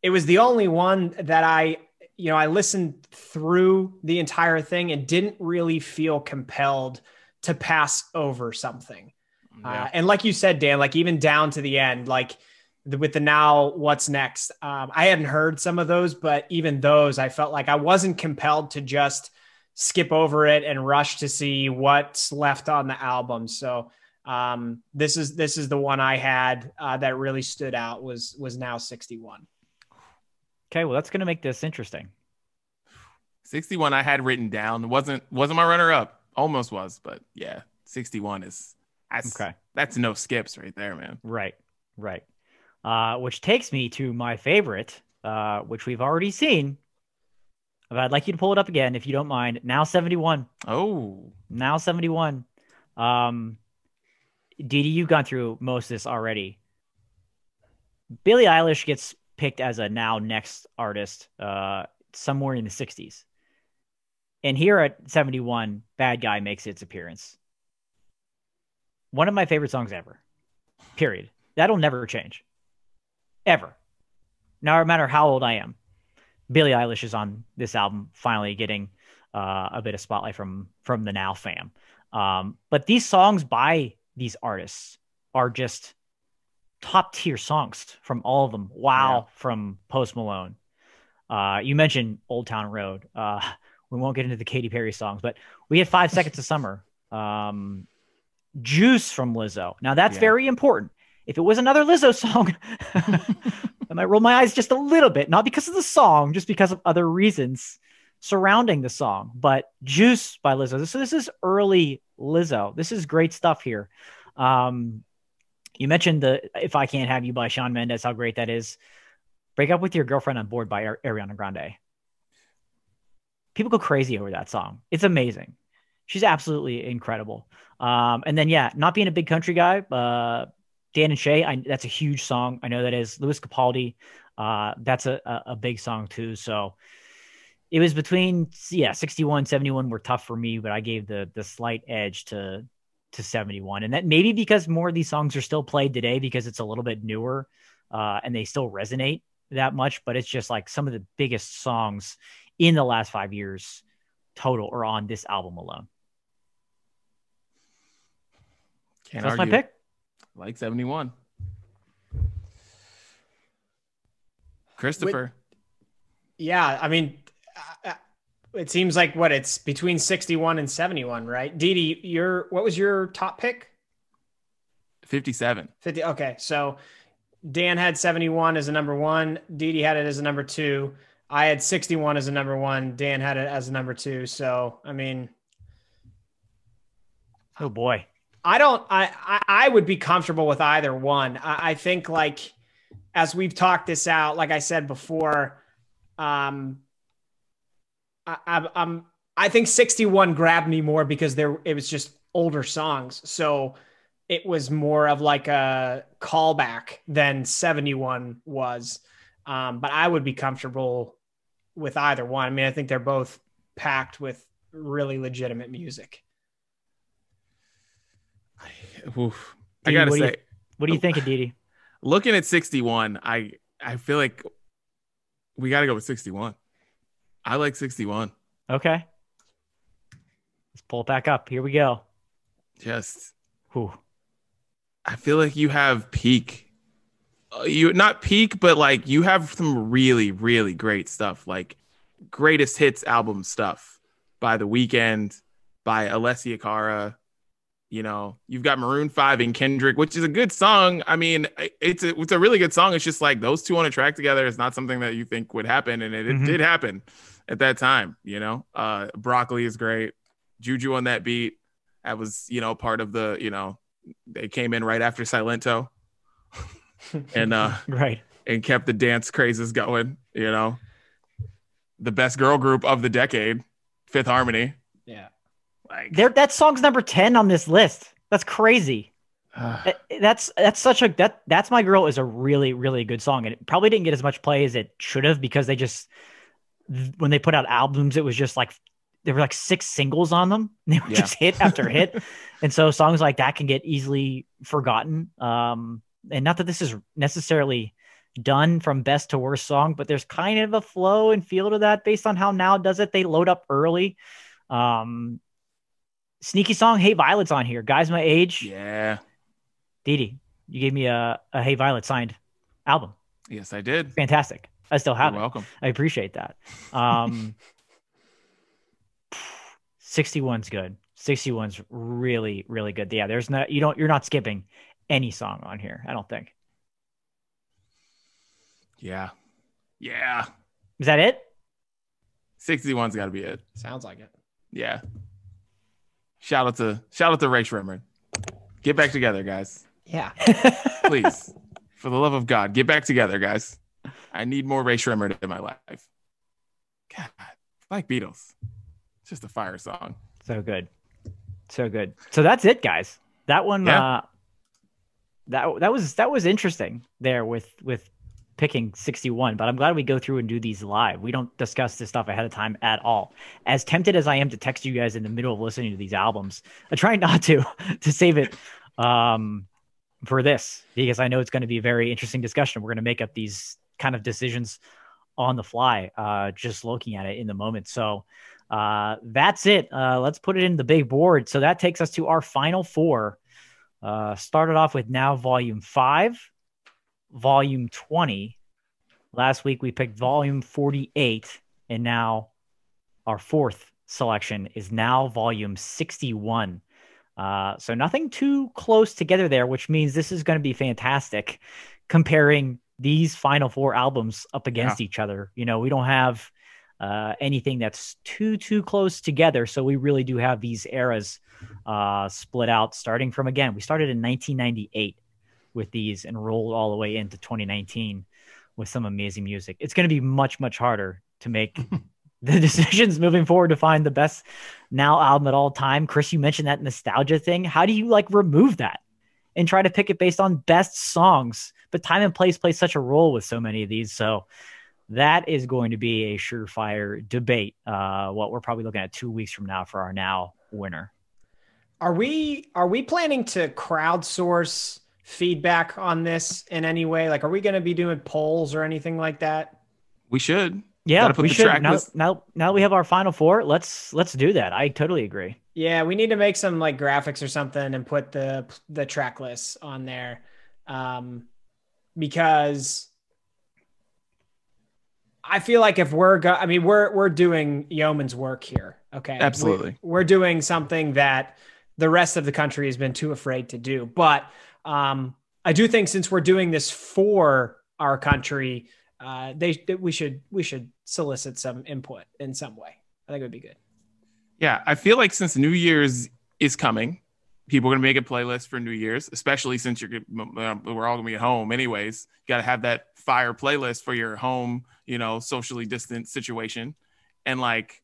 it was the only one that I you know I listened through the entire thing and didn't really feel compelled to pass over something. Yeah. Uh, and like you said, Dan, like even down to the end, like the, with the now what's next. Um, I hadn't heard some of those, but even those, I felt like I wasn't compelled to just skip over it and rush to see what's left on the album. So um, this is this is the one I had uh, that really stood out was was now 61. Okay, well that's going to make this interesting. 61 I had written down wasn't wasn't my runner up. Almost was, but yeah, 61 is that's okay. That's no skips right there, man. Right. Right uh, which takes me to my favorite, uh, which we've already seen. But I'd like you to pull it up again, if you don't mind. Now 71. Oh, now 71. Um, Didi, you've gone through most of this already. Billie Eilish gets picked as a now next artist uh, somewhere in the 60s. And here at 71, Bad Guy makes its appearance. One of my favorite songs ever. Period. That'll never change. Ever. No matter how old I am. Billie Eilish is on this album, finally getting uh, a bit of spotlight from from the Now fam. Um, but these songs by these artists are just top tier songs from all of them. Wow, yeah. from Post Malone. Uh, you mentioned Old Town Road. Uh, we won't get into the Katy Perry songs, but we had Five Seconds of Summer. Um, Juice from Lizzo. Now that's yeah. very important. If it was another Lizzo song, I might roll my eyes just a little bit, not because of the song, just because of other reasons surrounding the song. But Juice by Lizzo. So this is early Lizzo. This is great stuff here. Um, you mentioned the "If I Can't Have You" by Shawn Mendes. How great that is. "Break Up with Your Girlfriend I'm Bored" by Ariana Grande. People go crazy over that song. It's amazing. She's absolutely incredible. Um, and then yeah, not being a big country guy, uh, Dan and Shay. I, that's a huge song. I know that is Lewis Capaldi. Uh, that's a, a, a big song too. So it was between yeah 61 71 were tough for me but i gave the the slight edge to to 71 and that maybe because more of these songs are still played today because it's a little bit newer uh, and they still resonate that much but it's just like some of the biggest songs in the last five years total or on this album alone Can't so that's argue. my pick like 71 christopher yeah i mean uh, uh, it seems like what it's between 61 and 71, right? Didi, your what was your top pick? 57. 50. Okay. So Dan had 71 as a number one. Didi had it as a number two. I had 61 as a number one. Dan had it as a number two. So, I mean, oh boy. I don't, I, I, I would be comfortable with either one. I, I think, like, as we've talked this out, like I said before, um, I, I'm I think 61 grabbed me more because there it was just older songs. So it was more of like a callback than 71 was. Um, but I would be comfortable with either one. I mean, I think they're both packed with really legitimate music. Oof. I gotta what say, do you, what do you oh. think, Aditi? Looking at 61, I I feel like we got to go with 61. I like 61. Okay. Let's pull it back up. Here we go. Just, Whew. I feel like you have peak. Uh, you not peak, but like you have some really, really great stuff, like greatest hits album stuff by The Weeknd, by Alessia Cara. You know, you've got Maroon Five and Kendrick, which is a good song. I mean, it's a, it's a really good song. It's just like those two on a track together is not something that you think would happen, and it, it Mhm. did happen at that time. You know, uh, Broccoli is great. Juju on that beat. That was you know part of the you know they came in right after Silento, and uh Right. and kept the dance crazes going. You know, the best girl group of the decade, Fifth Harmony. Yeah. Like There that song's number 10 on this list. That's crazy. That's that's such a that that's my girl is a really really good song and it probably didn't get as much play as it should have because they just when they put out albums it was just like there were like six singles on them they were Yeah. just hit after hit and so songs like that can get easily forgotten um and not that this is necessarily done from best to worst song but there's kind of a flow and feel to that based on how now does it they load up early um sneaky song hey violet's on here guys my age yeah. Didi, you gave me a, a Hey Violet signed album. Yes, I did. Fantastic. I still have You're it. welcome. I appreciate that. Um, 61's good. 61's really, really good. Yeah, there's not, you don't, you're not skipping any song on here. I don't think. Yeah. Yeah. Is that it? 61's got to be it. Sounds like it. Yeah. Shout out to shout out to Rae Sremmurd. Get back together, guys. Yeah. Please. For the love of God, get back together, guys. I need more Rae Sremmurd in my life. God, Black Beatles. It's just a fire song. so good. So good. So that's it, guys. That one, Yeah. uh, that that was that was interesting there with with picking 61, but I'm glad we go through and do these live. We don't discuss this stuff ahead of time at all. As tempted as I am to text you guys in the middle of listening to these albums, I try not to to save it um, for this because I know it's going to be a very interesting discussion. We're going to make up these kind of decisions on the fly, uh, just looking at it in the moment. So uh, that's it. Uh, let's put it in the big board. So that takes us to our final four. Uh, started off with now volume five, volume 20. Last week we picked volume 48, and now our fourth selection is now volume 61. Uh, so nothing too close together there, which means this is going to be fantastic comparing these final four albums up against yeah. each other. You know, we don't have uh, anything that's too too close together, so we really do have these eras uh, split out. Starting from again, we started in 1998 with these and rolled all the way into 2019 with some amazing music. It's going to be much, much harder to make the decisions moving forward to find the best now album at all time. Chris, you mentioned that nostalgia thing. How do you like remove that and try to pick it based on best songs? But time and place plays such a role with so many of these. So that is going to be a surefire debate. Uh, what we're probably looking at two weeks from now for our now winner. Are we are we planning to crowdsource feedback on this in any way? Like, are we going to be doing polls or anything like that? We should. Yeah, we should. Now, now, now we have our final four. Let's let's do that. I totally agree. Yeah, we need to make some like graphics or something and put the the track lists on there, um, because I feel like if we're go- I mean we're we're doing yeoman's work here. Okay, absolutely. We, we're doing something that the rest of the country has been too afraid to do, but um, I do think since we're doing this for our country, uh, they, they we should we should solicit some input in some way. I think it would be good. Yeah, I feel like since New Year's is coming, people are gonna make a playlist for New Year's, especially since you're um, we're all gonna be at home anyways. You got to have that fire playlist for your home, you know, socially distant situation, and like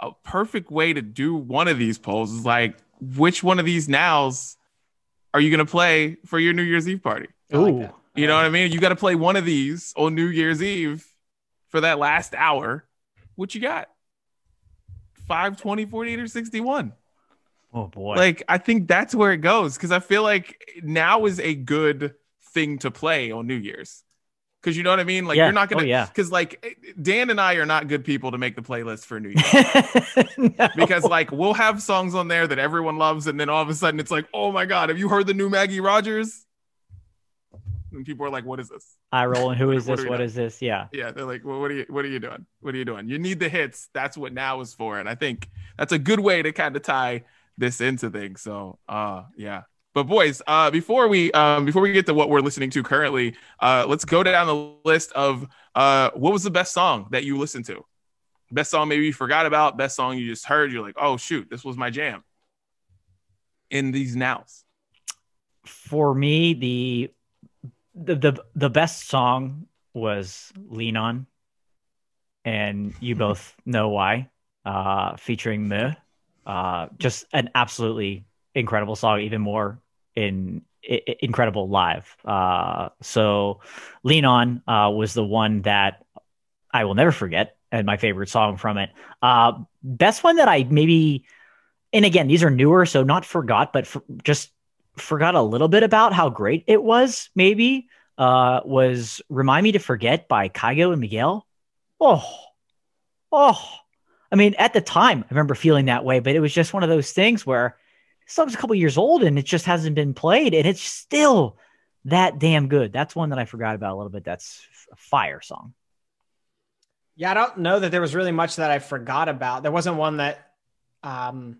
a perfect way to do one of these polls is like which one of these nows are you going to play for your New Year's Eve party? Ooh. you know what I mean? You got to play one of these on New Year's Eve for that last hour. What you got? 5, 20, 48, or 61? Oh, boy. Like, I think that's where it goes because I feel like now is a good thing to play on New Year's. Because you know what I mean? Like yeah. you're not gonna, oh, yeah. Because like Dan and I are not good people to make the playlist for New Year. no. Because like we'll have songs on there that everyone loves, and then all of a sudden it's like, oh my god, have you heard the new Maggie Rogers? And people are like, what is this? I roll and who is this? what, what is this? Yeah. Yeah. They're like, well, what are you what are you doing? What are you doing? You need the hits. That's what now is for. And I think that's a good way to kind of tie this into things. So uh yeah. But boys, uh, before we um, before we get to what we're listening to currently, uh, let's go down the list of uh, what was the best song that you listened to. Best song maybe you forgot about. Best song you just heard. You're like, oh shoot, this was my jam. In these nows. For me, the the the, the best song was "Lean On," and you both know why. Uh, featuring me, uh, just an absolutely incredible song, even more in, in incredible live. Uh, so, "Lean On" uh, was the one that I will never forget, and my favorite song from it. Uh, best one that I maybe, and again, these are newer, so not forgot, but for, just forgot a little bit about how great it was. Maybe uh, was "Remind Me to Forget" by Kygo and Miguel. Oh, oh. I mean, at the time, I remember feeling that way, but it was just one of those things where this song's a couple years old and it just hasn't been played and it's still that damn good. That's one that I forgot about a little bit. That's a fire song. Yeah, I don't know that there was really much that I forgot about. There wasn't one that um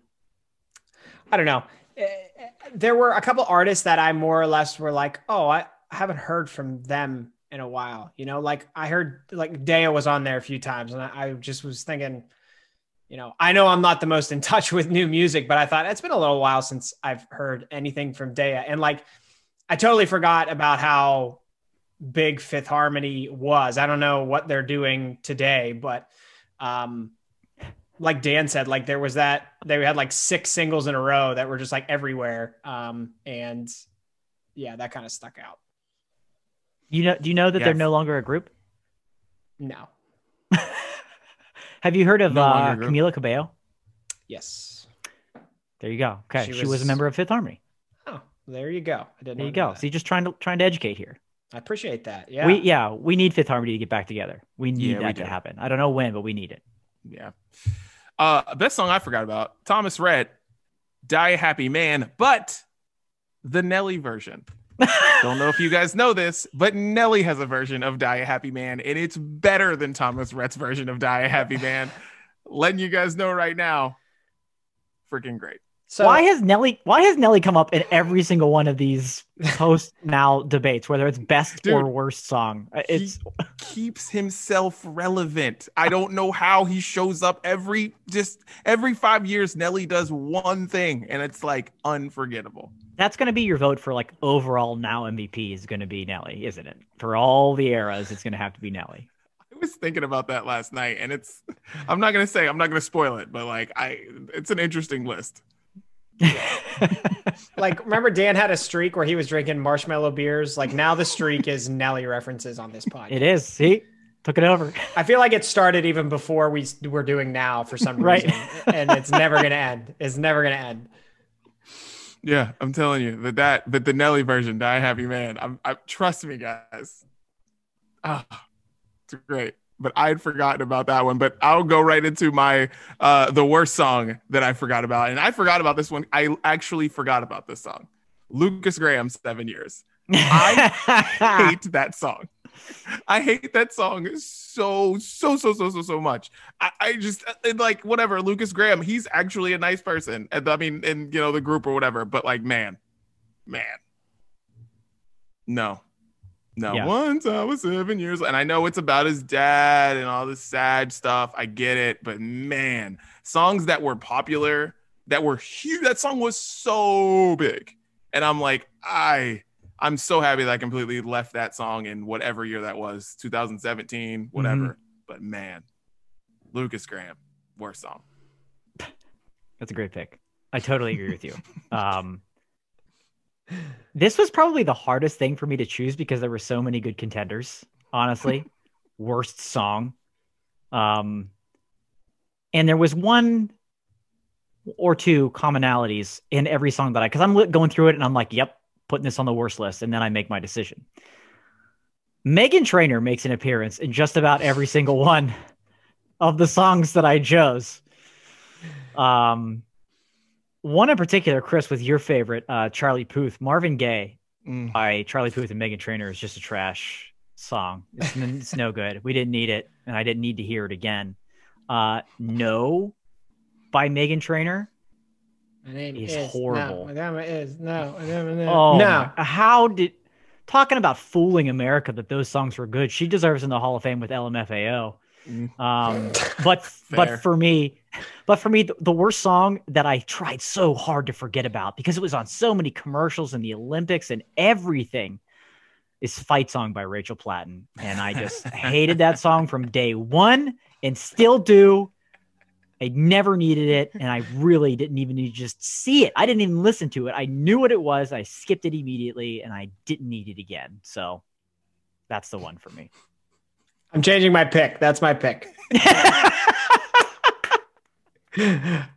I don't know. Eh, eh, there were a couple artists that I more or less were like, "Oh, I, haven't heard from them in a while." You know, like I heard like Daya was on there a few times and I, I just was thinking you know, I know I'm not the most in touch with new music, but I thought it's been a little while since I've heard anything from Daya. And like, I totally forgot about how big Fifth Harmony was. I don't know what they're doing today, but um, like Dan said, like there was that they had like six singles in a row that were just like everywhere. Um, and yeah, that kind of stuck out. You know? Do you know that they're no longer a group? No. Have you heard of No uh. Camila Cabello? Yes. There you go. Okay, She she, was, was- a member of Fifth Harmony. Oh, there you go. I didn't. There you go. that. So you're just trying to trying to educate here. I appreciate that. Yeah. We yeah, we need Fifth Harmony to get back together. We need Yeah, we that to happen. I don't know when, but we need it. Yeah. Uh, best song I forgot about Thomas Rhett, Die a Happy Man, but the Nelly version. Don't know if you guys know this, but Nelly has a version of Die a Happy Man, and it's better than Thomas Rhett's version of Die a Happy Man. Letting you guys know right now. Freaking great. so why has Nelly why has Nelly come up in every single one of these post now debates, whether it's best Dude, or worst song? It's Keeps himself relevant. I don't know how he shows up every just every five years. Nelly does one thing, and it's like unforgettable. That's gonna be your vote for like overall now MVP is gonna be Nelly, isn't it? For all the eras, it's gonna have to be Nelly. I was thinking about that last night, and it's. I'm not gonna say. I'm not gonna spoil it, but like, I. It's an interesting list. like remember Dan had a streak where he was drinking marshmallow beers. Like now the streak is Nelly references on this podcast. It is. See, took it over. I feel like it started even before we s- were doing now for some Right. reason, and it's never gonna end. It's never gonna end. Yeah, I'm telling you that that that the Nelly version, "Die Happy Man." I'm. I trust me, guys. Ah, it's great. But I had forgotten about that one. But I'll go right into my uh the worst song that I forgot about, and I forgot about this one. I actually forgot about this song. Lukas Graham, Seven Years. I hate that song. I hate that song so so so so so so much. I, I just uh, and like whatever Lukas Graham, he's actually a nice person. And I mean, in you know the group or whatever. But like, man, man, no, no. Yeah. Once I was seven years, and I know it's about his dad and all this sad stuff. I get it, but man, songs that were popular, that were huge. That song was so big, and I'm like, I. I'm so happy that I completely left that song in whatever year that was, 2017, whatever. But man, Lukas Graham, worst song. That's a great pick. I totally agree with you. Um, this was probably the hardest thing for me to choose because there were so many good contenders. Honestly, worst song, um, and there was one or two commonalities in every song that I because I'm going through it and I'm like, yep, putting this on the worst list, and then I make my decision. Meghan Trainor makes an appearance in just about every single one of the songs that I chose. Um, one in particular, Chris, with your favorite, uh, Charlie Puth, Marvin Gaye Mm. by Charlie Puth and Meghan Trainor is just a trash song. It's, it's no good. We didn't need it, and I didn't need to hear it again. Uh, no, by Meghan Trainor. My name Is horrible. No, my name is no. my name is- Oh, no. my- how did talking about fooling America that those songs were good? She deserves in the Hall of Fame with LMFAO. Mm. Um, but but for me, but for me, the, the worst song that I tried so hard to forget about because it was on so many commercials and the Olympics and everything is "Fight Song" by Rachel Platten, and I just hated that song from day one and still do. I never needed it, and I really didn't even need to just see it. I didn't even listen to it. I knew what it was. I skipped it immediately, and I didn't need it again. So that's the one for me. I'm changing my pick. That's my pick.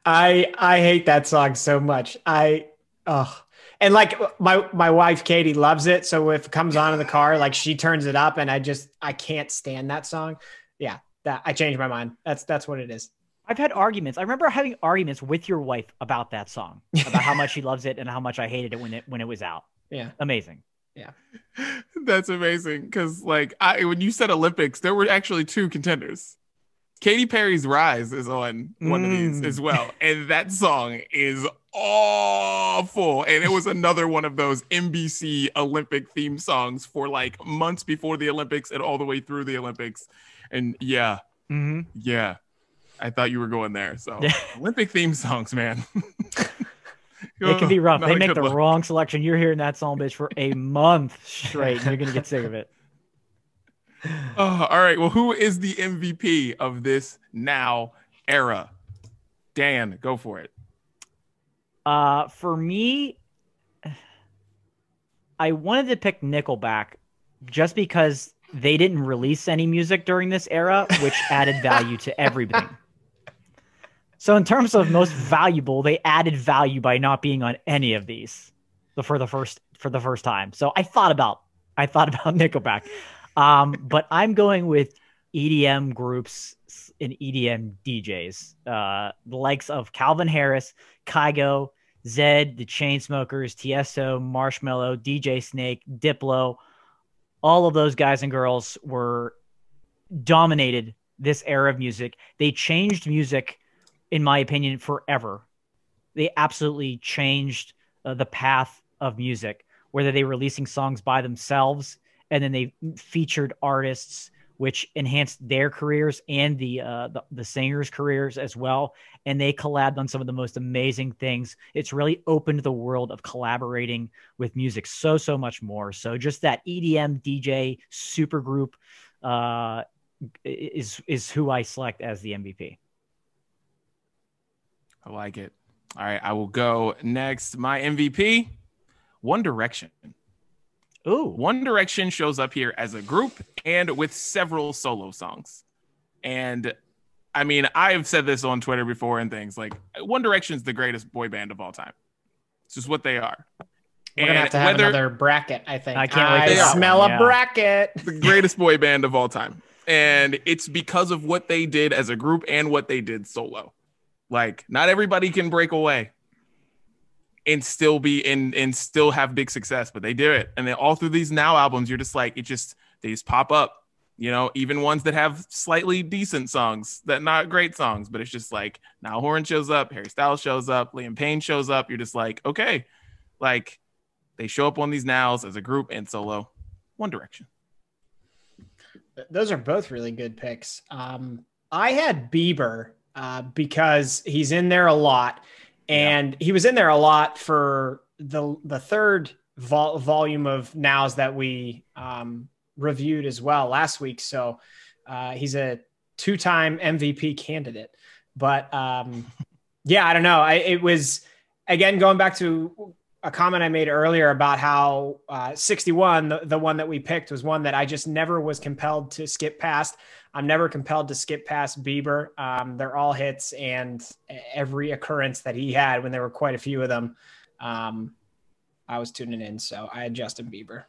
I I hate that song so much. I oh and like my my wife Katie loves it. So if it comes on in the car, like she turns it up, and I just I can't stand that song. Yeah, that I changed my mind. That's that's what it is. I've had arguments. I remember having arguments with your wife about that song, about how much she loves it and how much I hated it when it when it was out. Yeah. Amazing. Yeah. That's amazing. Because like I when you said Olympics, there were actually two contenders. Katy Perry's Rise is on one of these Mm. as well. And that song is awful. And it was another one of those NBC Olympic theme songs for like months before the Olympics and all the way through the Olympics. And yeah, Mm-hmm. yeah. I thought you were going there. So Olympic theme songs, man. It can be rough. Not They make the look. wrong selection. You're hearing that song, bitch, for a month straight. and You're gonna get sick of it. Oh, all right. Well, who is the MVP of this now era? Dan, go for it. Uh, for me, I wanted to pick Nickelback just because they didn't release any music during this era, which added value to everything. So in terms of most valuable, they added value by not being on any of these for the first for the first time. So I thought about I thought about Nickelback. Um, but I'm going with EDM groups and EDM DJs, uh, the likes of Calvin Harris, Kygo, Zedd, the Chainsmokers, Tiesto, Marshmello, DJ Snake, Diplo. All of those guys and girls were dominated this era of music. They changed music, in my opinion, forever. They absolutely changed uh, the path of music, whether they were releasing songs by themselves and then they featured artists which enhanced their careers and the, uh, the, the singers' careers as well. And they collabed on some of the most amazing things. It's really opened the world of collaborating with music so so much more. So just that EDM DJ super group uh, is is who I select as the MVP. I like it. All right, I will go next. My MVP, One Direction. Ooh. One Direction shows up here as a group and with several solo songs. And I mean, I've said this on Twitter before and things like One Direction's the greatest boy band of all time. It's just what they are. We're and gonna have to have whether, another bracket. I think. I can't wait. I smell a bracket. The greatest boy band of all time, and it's because of what they did as a group and what they did solo. Like, not everybody can break away and still be and and still have big success, but they do it. And then all through these now albums, you're just like it just they just pop up. You know, even ones that have slightly decent songs, that not great songs, but it's just like Niall Horan shows up, Harry Styles shows up, Liam Payne shows up. You're just like, okay, like they show up on these nows as a group and solo. One Direction. Those are both really good picks. Um, I had Bieber uh, because he's in there a lot and yeah. he was in there a lot for the the third vol- volume of nows that we um, reviewed as well last week. So uh, he's a two time MVP candidate. But um, yeah, I don't know. I, it was again going back to a comment I made earlier about how uh, 61, the, the one that we picked, was one that I just never was compelled to skip past. I'm never compelled to skip past Bieber. Um, they're all hits, and every occurrence that he had, when there were quite a few of them, um, I was tuning in. So I had Justin Bieber.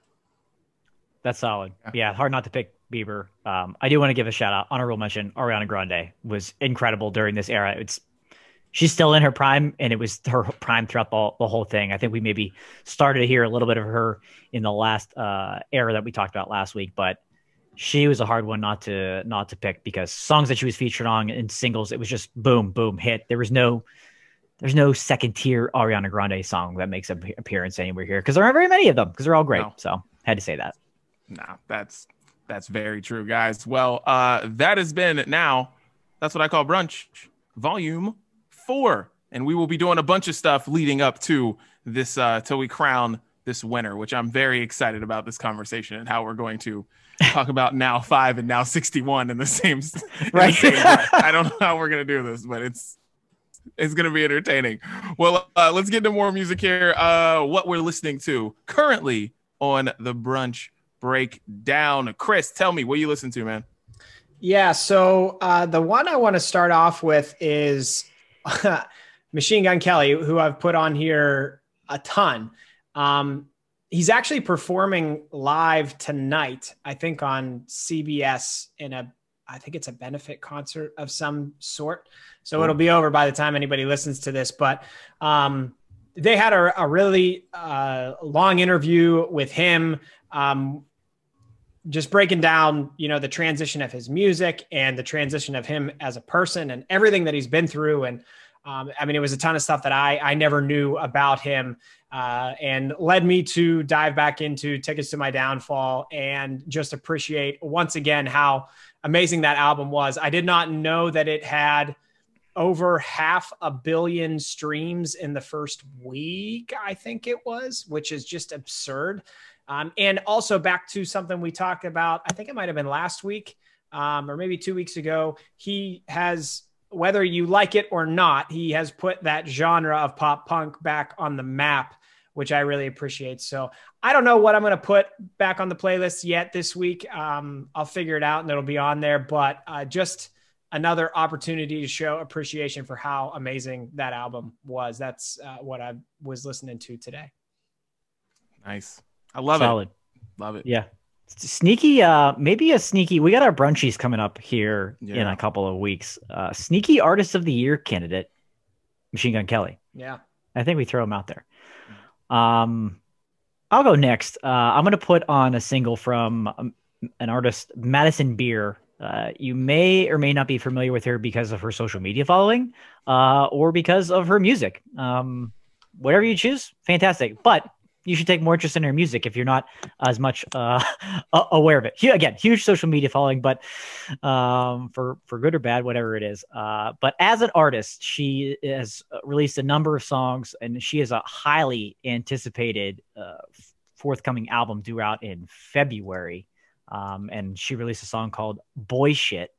That's solid. Yeah, yeah hard not to pick Bieber. Um, I do want to give a shout out, honorable mention. Ariana Grande was incredible during this era. It's she's still in her prime, and it was her prime throughout the, the whole thing. I think we maybe started to hear a little bit of her in the last uh, era that we talked about last week, but she was a hard one not to not to pick because songs that she was featured on in singles, it was just boom, boom, hit. There was no there's no second tier Ariana Grande song that makes an appearance anywhere here because there aren't very many of them because they're all great. No. So had to say that. No, that's that's very true, guys. Well, uh, that has been now. That's what I call brunch, volume four, and we will be doing a bunch of stuff leading up to this uh, till we crown this winner, which I'm very excited about this conversation and how we're going to talk about now five and now 61 in the same, right. The same I don't know how we're to do this, but it's, it's to be entertaining. Well, uh, let's get into more music here. Uh, what we're listening to currently on the brunch breakdown. Chris, tell me what you listen to, man. Yeah. So uh, the one I want to start off with is Machine Gun Kelly, who I've put on here a ton. Um, he's actually performing live tonight, I think on CBS in a I think it's a benefit concert of some sort. So it'll be over by the time anybody listens to this. But um, they had a, a really uh, long interview with him, um, just breaking down, you know, the transition of his music and the transition of him as a person and everything that he's been through. And um, I mean, it was a ton of stuff that I I never knew about him, uh, and led me to dive back into Tickets to My Downfall and just appreciate once again how amazing that album was. I did not know that it had over half a billion streams in the first week. I think it was, which is just absurd. Um, and also back to something we talked about. I think it might have been last week um, or maybe two weeks ago. He has whether you like it or not, he has put that genre of pop punk back on the map which I really appreciate. So I don't know what I'm going to put back on the playlist yet this week. Um, I'll figure it out and it'll be on there. But uh, just another opportunity to show appreciation for how amazing that album was. That's uh, what I was listening to today. Nice. I love it. Solid. it. Love it. Yeah. Sneaky, uh, maybe a sneaky. We got our brunchies coming up here in a couple of weeks. Uh, sneaky artist of the year candidate, Machine Gun Kelly. Yeah. I think we throw him out there. Um, I'll go next. Uh, I'm going to put on a single from um, an artist, Madison Beer. Uh, you may or may not be familiar with her because of her social media following, uh, or because of her music. Um, whatever you choose, fantastic. But you should take more interest in her music if you're not as much uh, aware of it. Again, huge social media following, but um, for for good or bad, whatever it is. Uh, but as an artist, she has released a number of songs, and she has a highly anticipated uh, forthcoming album due out in February. Um, and she released a song called "Boy Shit"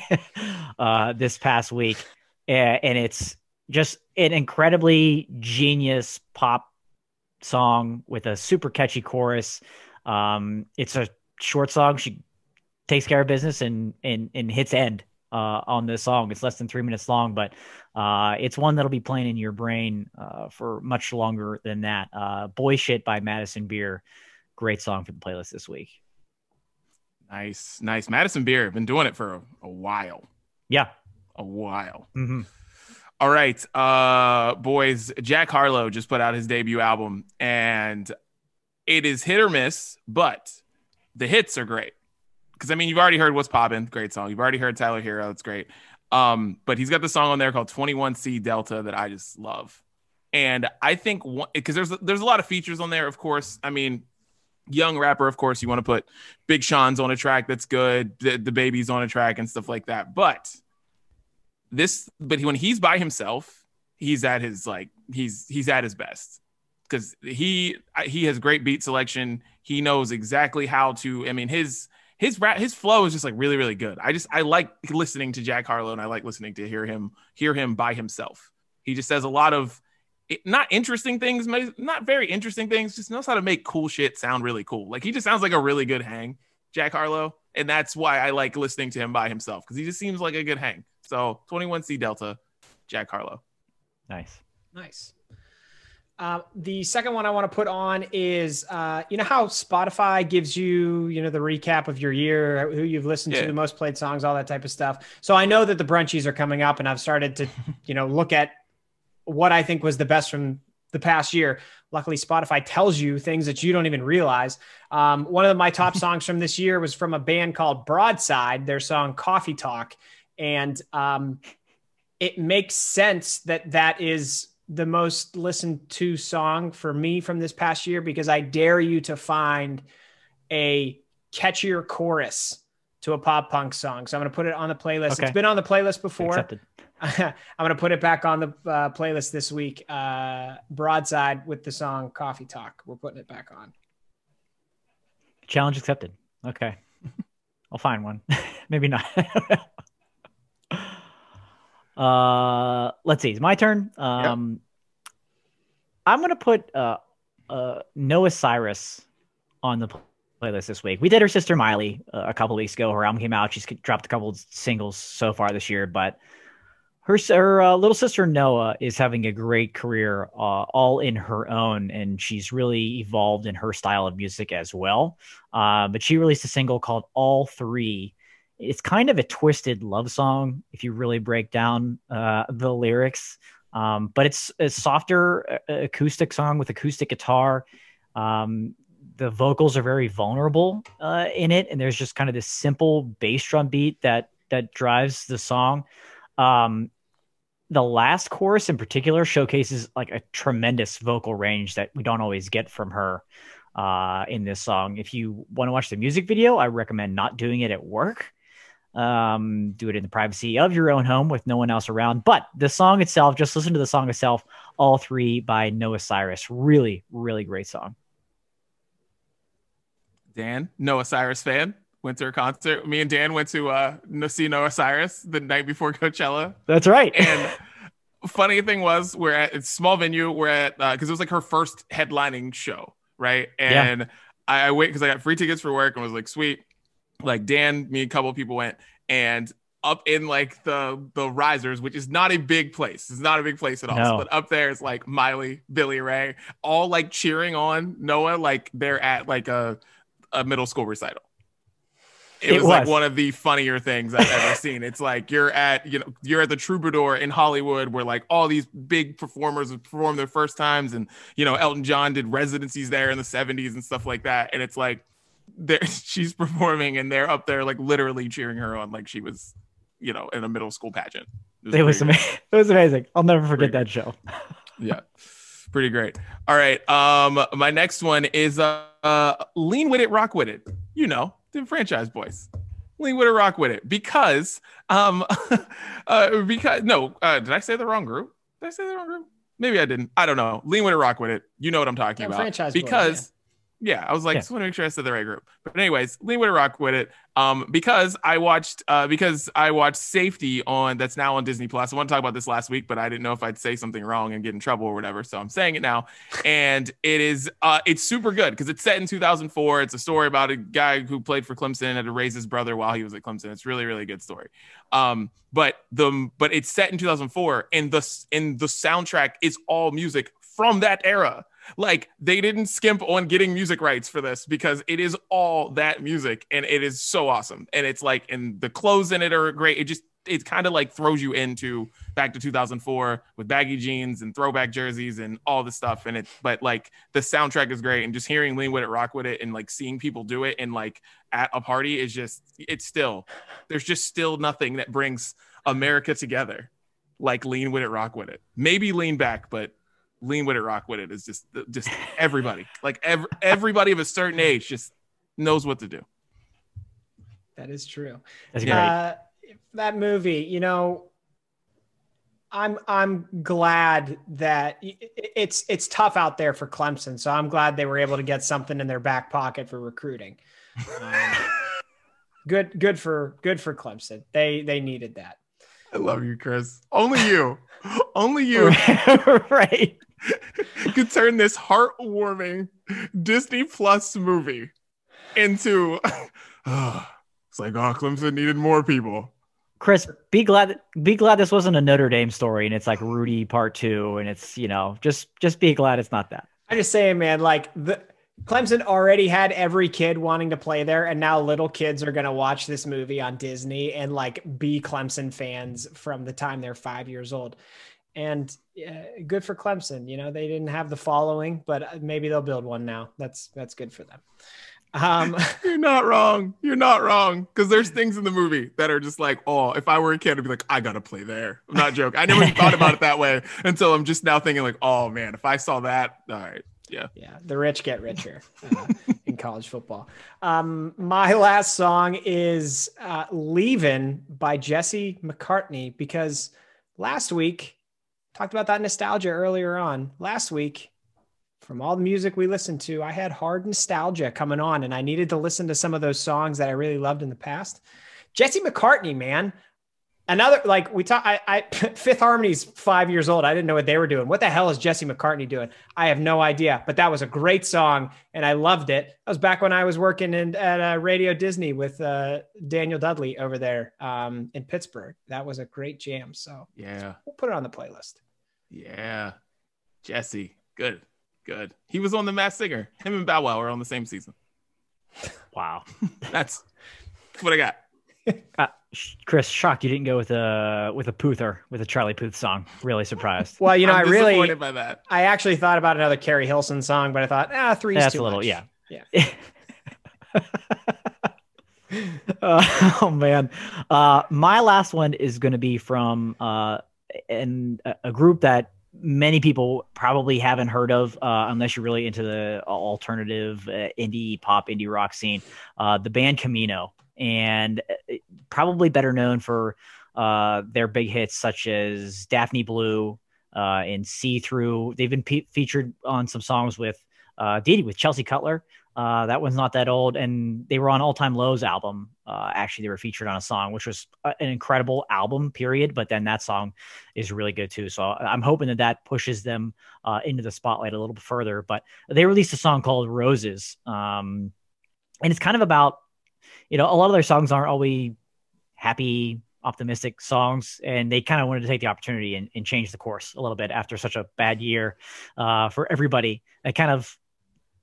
uh, this past week, and it's just an incredibly genius pop song with a super catchy chorus. Um, it's a short song. She takes care of business and and and hits end uh, on this song. It's less than three minutes long, but uh, it's one that'll be playing in your brain uh, for much longer than that. Uh, Boy Shit by Madison Beer. Great song for the playlist this week. Nice. Nice. Madison Beer. Been doing it for a, a while. Yeah. A while. hmm All right, uh, boys. Jack Harlow just put out his debut album, and it is hit or miss, but the hits are great. Because I mean, you've already heard "What's Poppin'," great song. You've already heard Tyler Herro, it's great. Um, but he's got the song on there called "21C Delta" that I just love, and I think because there's there's a lot of features on there. Of course, I mean, young rapper, of course, you want to put Big Sean's on a track that's good, the, the baby's on a track and stuff like that, but this but when he's by himself he's at his like he's he's at his best. Because he he has great beat selection. He knows exactly how to i mean his his rap his flow is just like really really good. I just i like listening to jack harlow and i like listening to hear him hear him by himself. He just says a lot of not interesting things not very interesting things just knows how to make cool shit sound really cool. Like he just sounds like a really good hang jack harlow. And that's why i like listening to him by himself because he just seems like a good hang so 21C Delta, Jack Harlow. Nice. Nice. Uh, the second one I want to put on is, uh, you know how Spotify gives you, you know, the recap of your year, who you've listened Yeah. to, the most played songs, all that type of stuff. So I know that the brunchies are coming up, and I've started to, you know, look at what I think was the best from the past year. Luckily, Spotify tells you things that you don't even realize. Um, one of my top songs from this year was from a band called Broadside. Their song "Coffee Talk." And um, it makes sense that that is the most listened to song for me from this past year because I dare you to find a catchier chorus to a pop punk song. So I'm going to put it on the playlist. Okay. It's been on the playlist before. Accepted. I'm going to put it back on the uh, playlist this week. Uh, Broadside with the song Coffee Talk. We're putting it back on. Challenge accepted. Okay. I'll find one. Maybe not. Uh, let's see. It's my turn. Um, I'm gonna put uh, uh, Noah Cyrus on the playlist this week. We did her sister Miley uh, a couple weeks ago. Her album came out. She's dropped a couple singles so far this year, but her her uh, little sister Noah is having a great career, uh, all in her own, and she's really evolved in her style of music as well. Uh, but she released a single called "All Three. It's kind of a twisted love song if you really break down uh, the lyrics. Um, but it's a softer uh, acoustic song with acoustic guitar. Um, the vocals are very vulnerable uh, in it, and there's just kind of this simple bass drum beat that that drives the song. Um, the last chorus in particular showcases like a tremendous vocal range that we don't always get from her uh, in this song. If you want to watch the music video, I recommend not doing it at work. Um, do it in the privacy of your own home with no one else around. But the song itself, just listen to the song itself, all three by Noah Cyrus. Really, really great song. Dan, Noah Cyrus fan, went to her concert. Me and Dan went to uh, see Noah Cyrus the night before Coachella. That's right. And funny thing was, we're at it's small venue. We're at because uh, it was like her first headlining show, right? And yeah. I, I wait because I got free tickets for work and was like, sweet. Like Dan, me, a couple people went, and up in like the the risers, which is not a big place. It's not a big place at all. No. But up there is like Miley, Billy Ray, all like cheering on Noah, like they're at like a a middle school recital. It, it was, was, like one of the funnier things I've ever seen. It's like you're at you know you're at the Troubadour in Hollywood where like all these big performers perform their first times, and you know Elton John did residencies there in the '70s and stuff like that. And it's like there she's performing and they're up there like literally cheering her on like she was you know, in a middle school pageant. It was, it was amazing. It was amazing. I'll never forget that show. yeah. Pretty great. All right. Um, my next one is uh, uh lean with it, rock with it. You know, the Franchize Boyz. Lean with it, rock with it. Because um uh because no, uh did I say the wrong group? Did I say the wrong group? Maybe I didn't. I don't know. Lean with it, rock with it. You know what I'm talking yeah, about. Franchise because boys, yeah I was like, yeah. just want to make sure I said the right group. But anyways, lean with it, rock with it. Um, because I watched, uh, because I watched Safety on that's now on Disney Plus. I want to talk about this last week, but I didn't know if I'd say something wrong and get in trouble or whatever. So I'm saying it now, and it is, uh, it's super good because it's set in 2004. It's a story about a guy who played for Clemson and had to raise his brother while he was at Clemson. It's really, really good story. Um, but the but it's set in 2004, and the and the soundtrack is all music from that era. Like they didn't skimp on getting music rights for this because it is all that music and it is so awesome. And it's like, and the clothes in it are great. It just, it kind of like throws you into back to 2004 with baggy jeans and throwback jerseys and all the stuff. And it, but like the soundtrack is great. And just hearing Lean With It, Rock With It and like seeing people do it and like at a party is just, it's still, there's just still nothing that brings America together like Lean With It, Rock With It. Maybe lean back, but lean with it, rock with it is just just everybody. like every, everybody of a certain age just knows what to do. That is true. That's great. Uh, that movie, you know, I'm I'm glad that it's it's tough out there for Clemson, so I'm glad they were able to get something in their back pocket for recruiting. Um, good good for good for Clemson. They they needed that. I love you, Chris. Only you. Only you. right. could turn this heartwarming Disney Plus movie into uh, it's like oh Clemson needed more people. Chris, be glad be glad this wasn't a Notre Dame story and it's like Rudy part two and it's you know just just be glad it's not that. I'm just saying, man, like the Clemson already had every kid wanting to play there, and now little kids are going to watch this movie on Disney and like be Clemson fans from the time they're five years old and uh, good for Clemson. You know, they didn't have the following, but uh, maybe they'll build one now. That's that's good for them. Um, You're not wrong. You're not wrong because there's things in the movie that are just like, oh, if I were a kid, I'd be like, I gotta play there. I'm not joking. I never thought about it that way until I'm just now thinking like, oh man, if I saw that, all right, yeah, yeah. The rich get richer uh, in college football. Um, my last song is uh, "Leaving" by Jesse McCartney because last week Talked about that nostalgia earlier on last week. From all the music we listened to, I had hard nostalgia coming on, and I needed to listen to some of those songs that I really loved in the past. Jesse McCartney, man, another like we talk. I, I Fifth Harmony's five years old. I didn't know what they were doing. What the hell is Jesse McCartney doing? I have no idea. But that was a great song, and I loved it. That was back when I was working in at uh, Radio Disney with uh, Daniel Dudley over there um, in Pittsburgh. That was a great jam. So yeah, we'll put it on the playlist. Yeah. Jesse. Good. Good. He was on the Masked Singer. Him and Bow Wow were on the same season. Wow. that's, that's what I got. Uh, Chris, shocked you didn't go with a with a Poother with a Charlie Puth song. Really surprised. well, you know, I'm i really by that. I actually thought about another Keri Hilson song, but I thought, ah, three. That's a little, much. yeah, yeah. uh, oh man, uh, my last one is going to be from uh, and a group that many people probably haven't heard of uh, unless you're really into the alternative uh, indie pop indie rock scene uh, the band camino and uh, probably better known for uh, their big hits such as daphne blue uh, and see through they've been pe- featured on some songs with uh, Didi with Chelsea Cutler Uh, that one's not that old, and they were on All Time Low's album. Uh, actually, they were featured on a song, which was an incredible album, period. But then that song is really good too. So I'm hoping that that pushes them uh, into the spotlight a little bit further. But they released a song called Roses, um, and it's kind of about, you know, a lot of their songs aren't always happy, optimistic songs, and they kind of wanted to take the opportunity and, and, change the course a little bit after such a bad year uh, for everybody. They kind of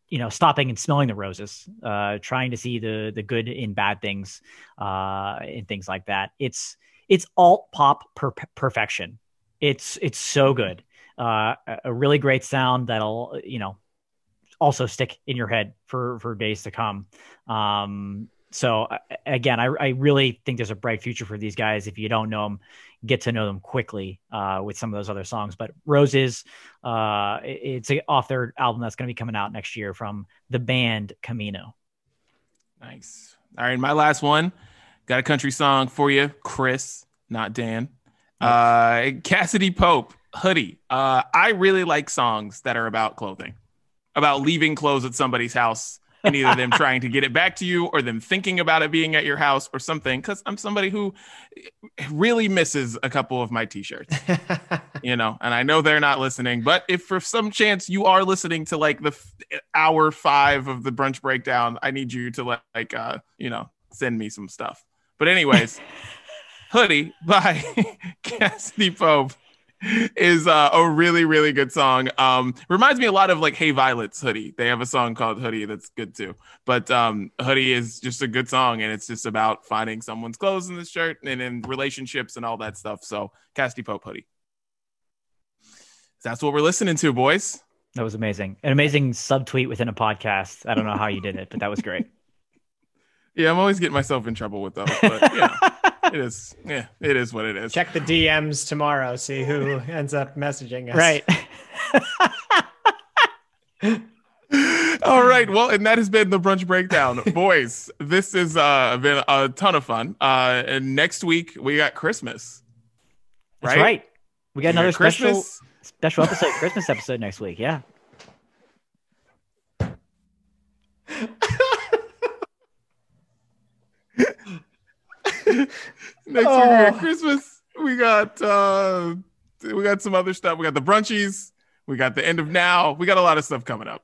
you know stopping and smelling the roses uh trying to see the the good in bad things uh and things like that. It's it's alt pop per- perfection. It's it's so good. Uh a really great sound that'll you know also stick in your head for for days to come. Um so again I, I really think there's a bright future for these guys if you don't know them get to know them quickly uh, with some of those other songs. But Roses, uh, it's off their album that's going to be coming out next year from the band Camino. Nice. All right, my last one. Got a country song for you, Chris, not Dan. Uh, Cassadee Pope, Hoodie. Uh, I really like songs that are about clothing, about leaving clothes at somebody's house and either them trying to get it back to you or them thinking about it being at your house or something. Cause I'm somebody who really misses a couple of my t-shirts, you know, and I know they're not listening, but if for some chance you are listening to like the f- hour five of the brunch breakdown, I need you to like, uh, you know, send me some stuff. But anyways, hoodie by Cassadee Pope is uh, a really really good song. Um, reminds me a lot of like Hey Violet's Hoodie. They have a song called Hoodie that's good too. But um, Hoodie is just a good song, and it's just about finding someone's clothes in the shirt and in relationships and all that stuff. So Cassadee Pope Hoodie. That's what we're listening to, boys. That was amazing. An amazing subtweet within a podcast. I don't know how you did it, but that was great. yeah, I'm always getting myself in trouble with those, but yeah. it is. Yeah, it is what it is. Check the DMs tomorrow. See who ends up messaging us. Right. All right. Well, and that has been the brunch breakdown, boys. This has uh, been a ton of fun. Uh, and next week we got Christmas. Right? That's right. We got we another got special special episode, Christmas episode next week. Yeah. Next oh. week we got. Christmas. We got uh we got some other stuff. We got the brunchies. We got the end of now. We got a lot of stuff coming up.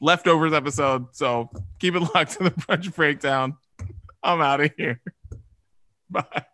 Leftovers episode. So keep it locked to the brunch breakdown. I'm out of here. Bye.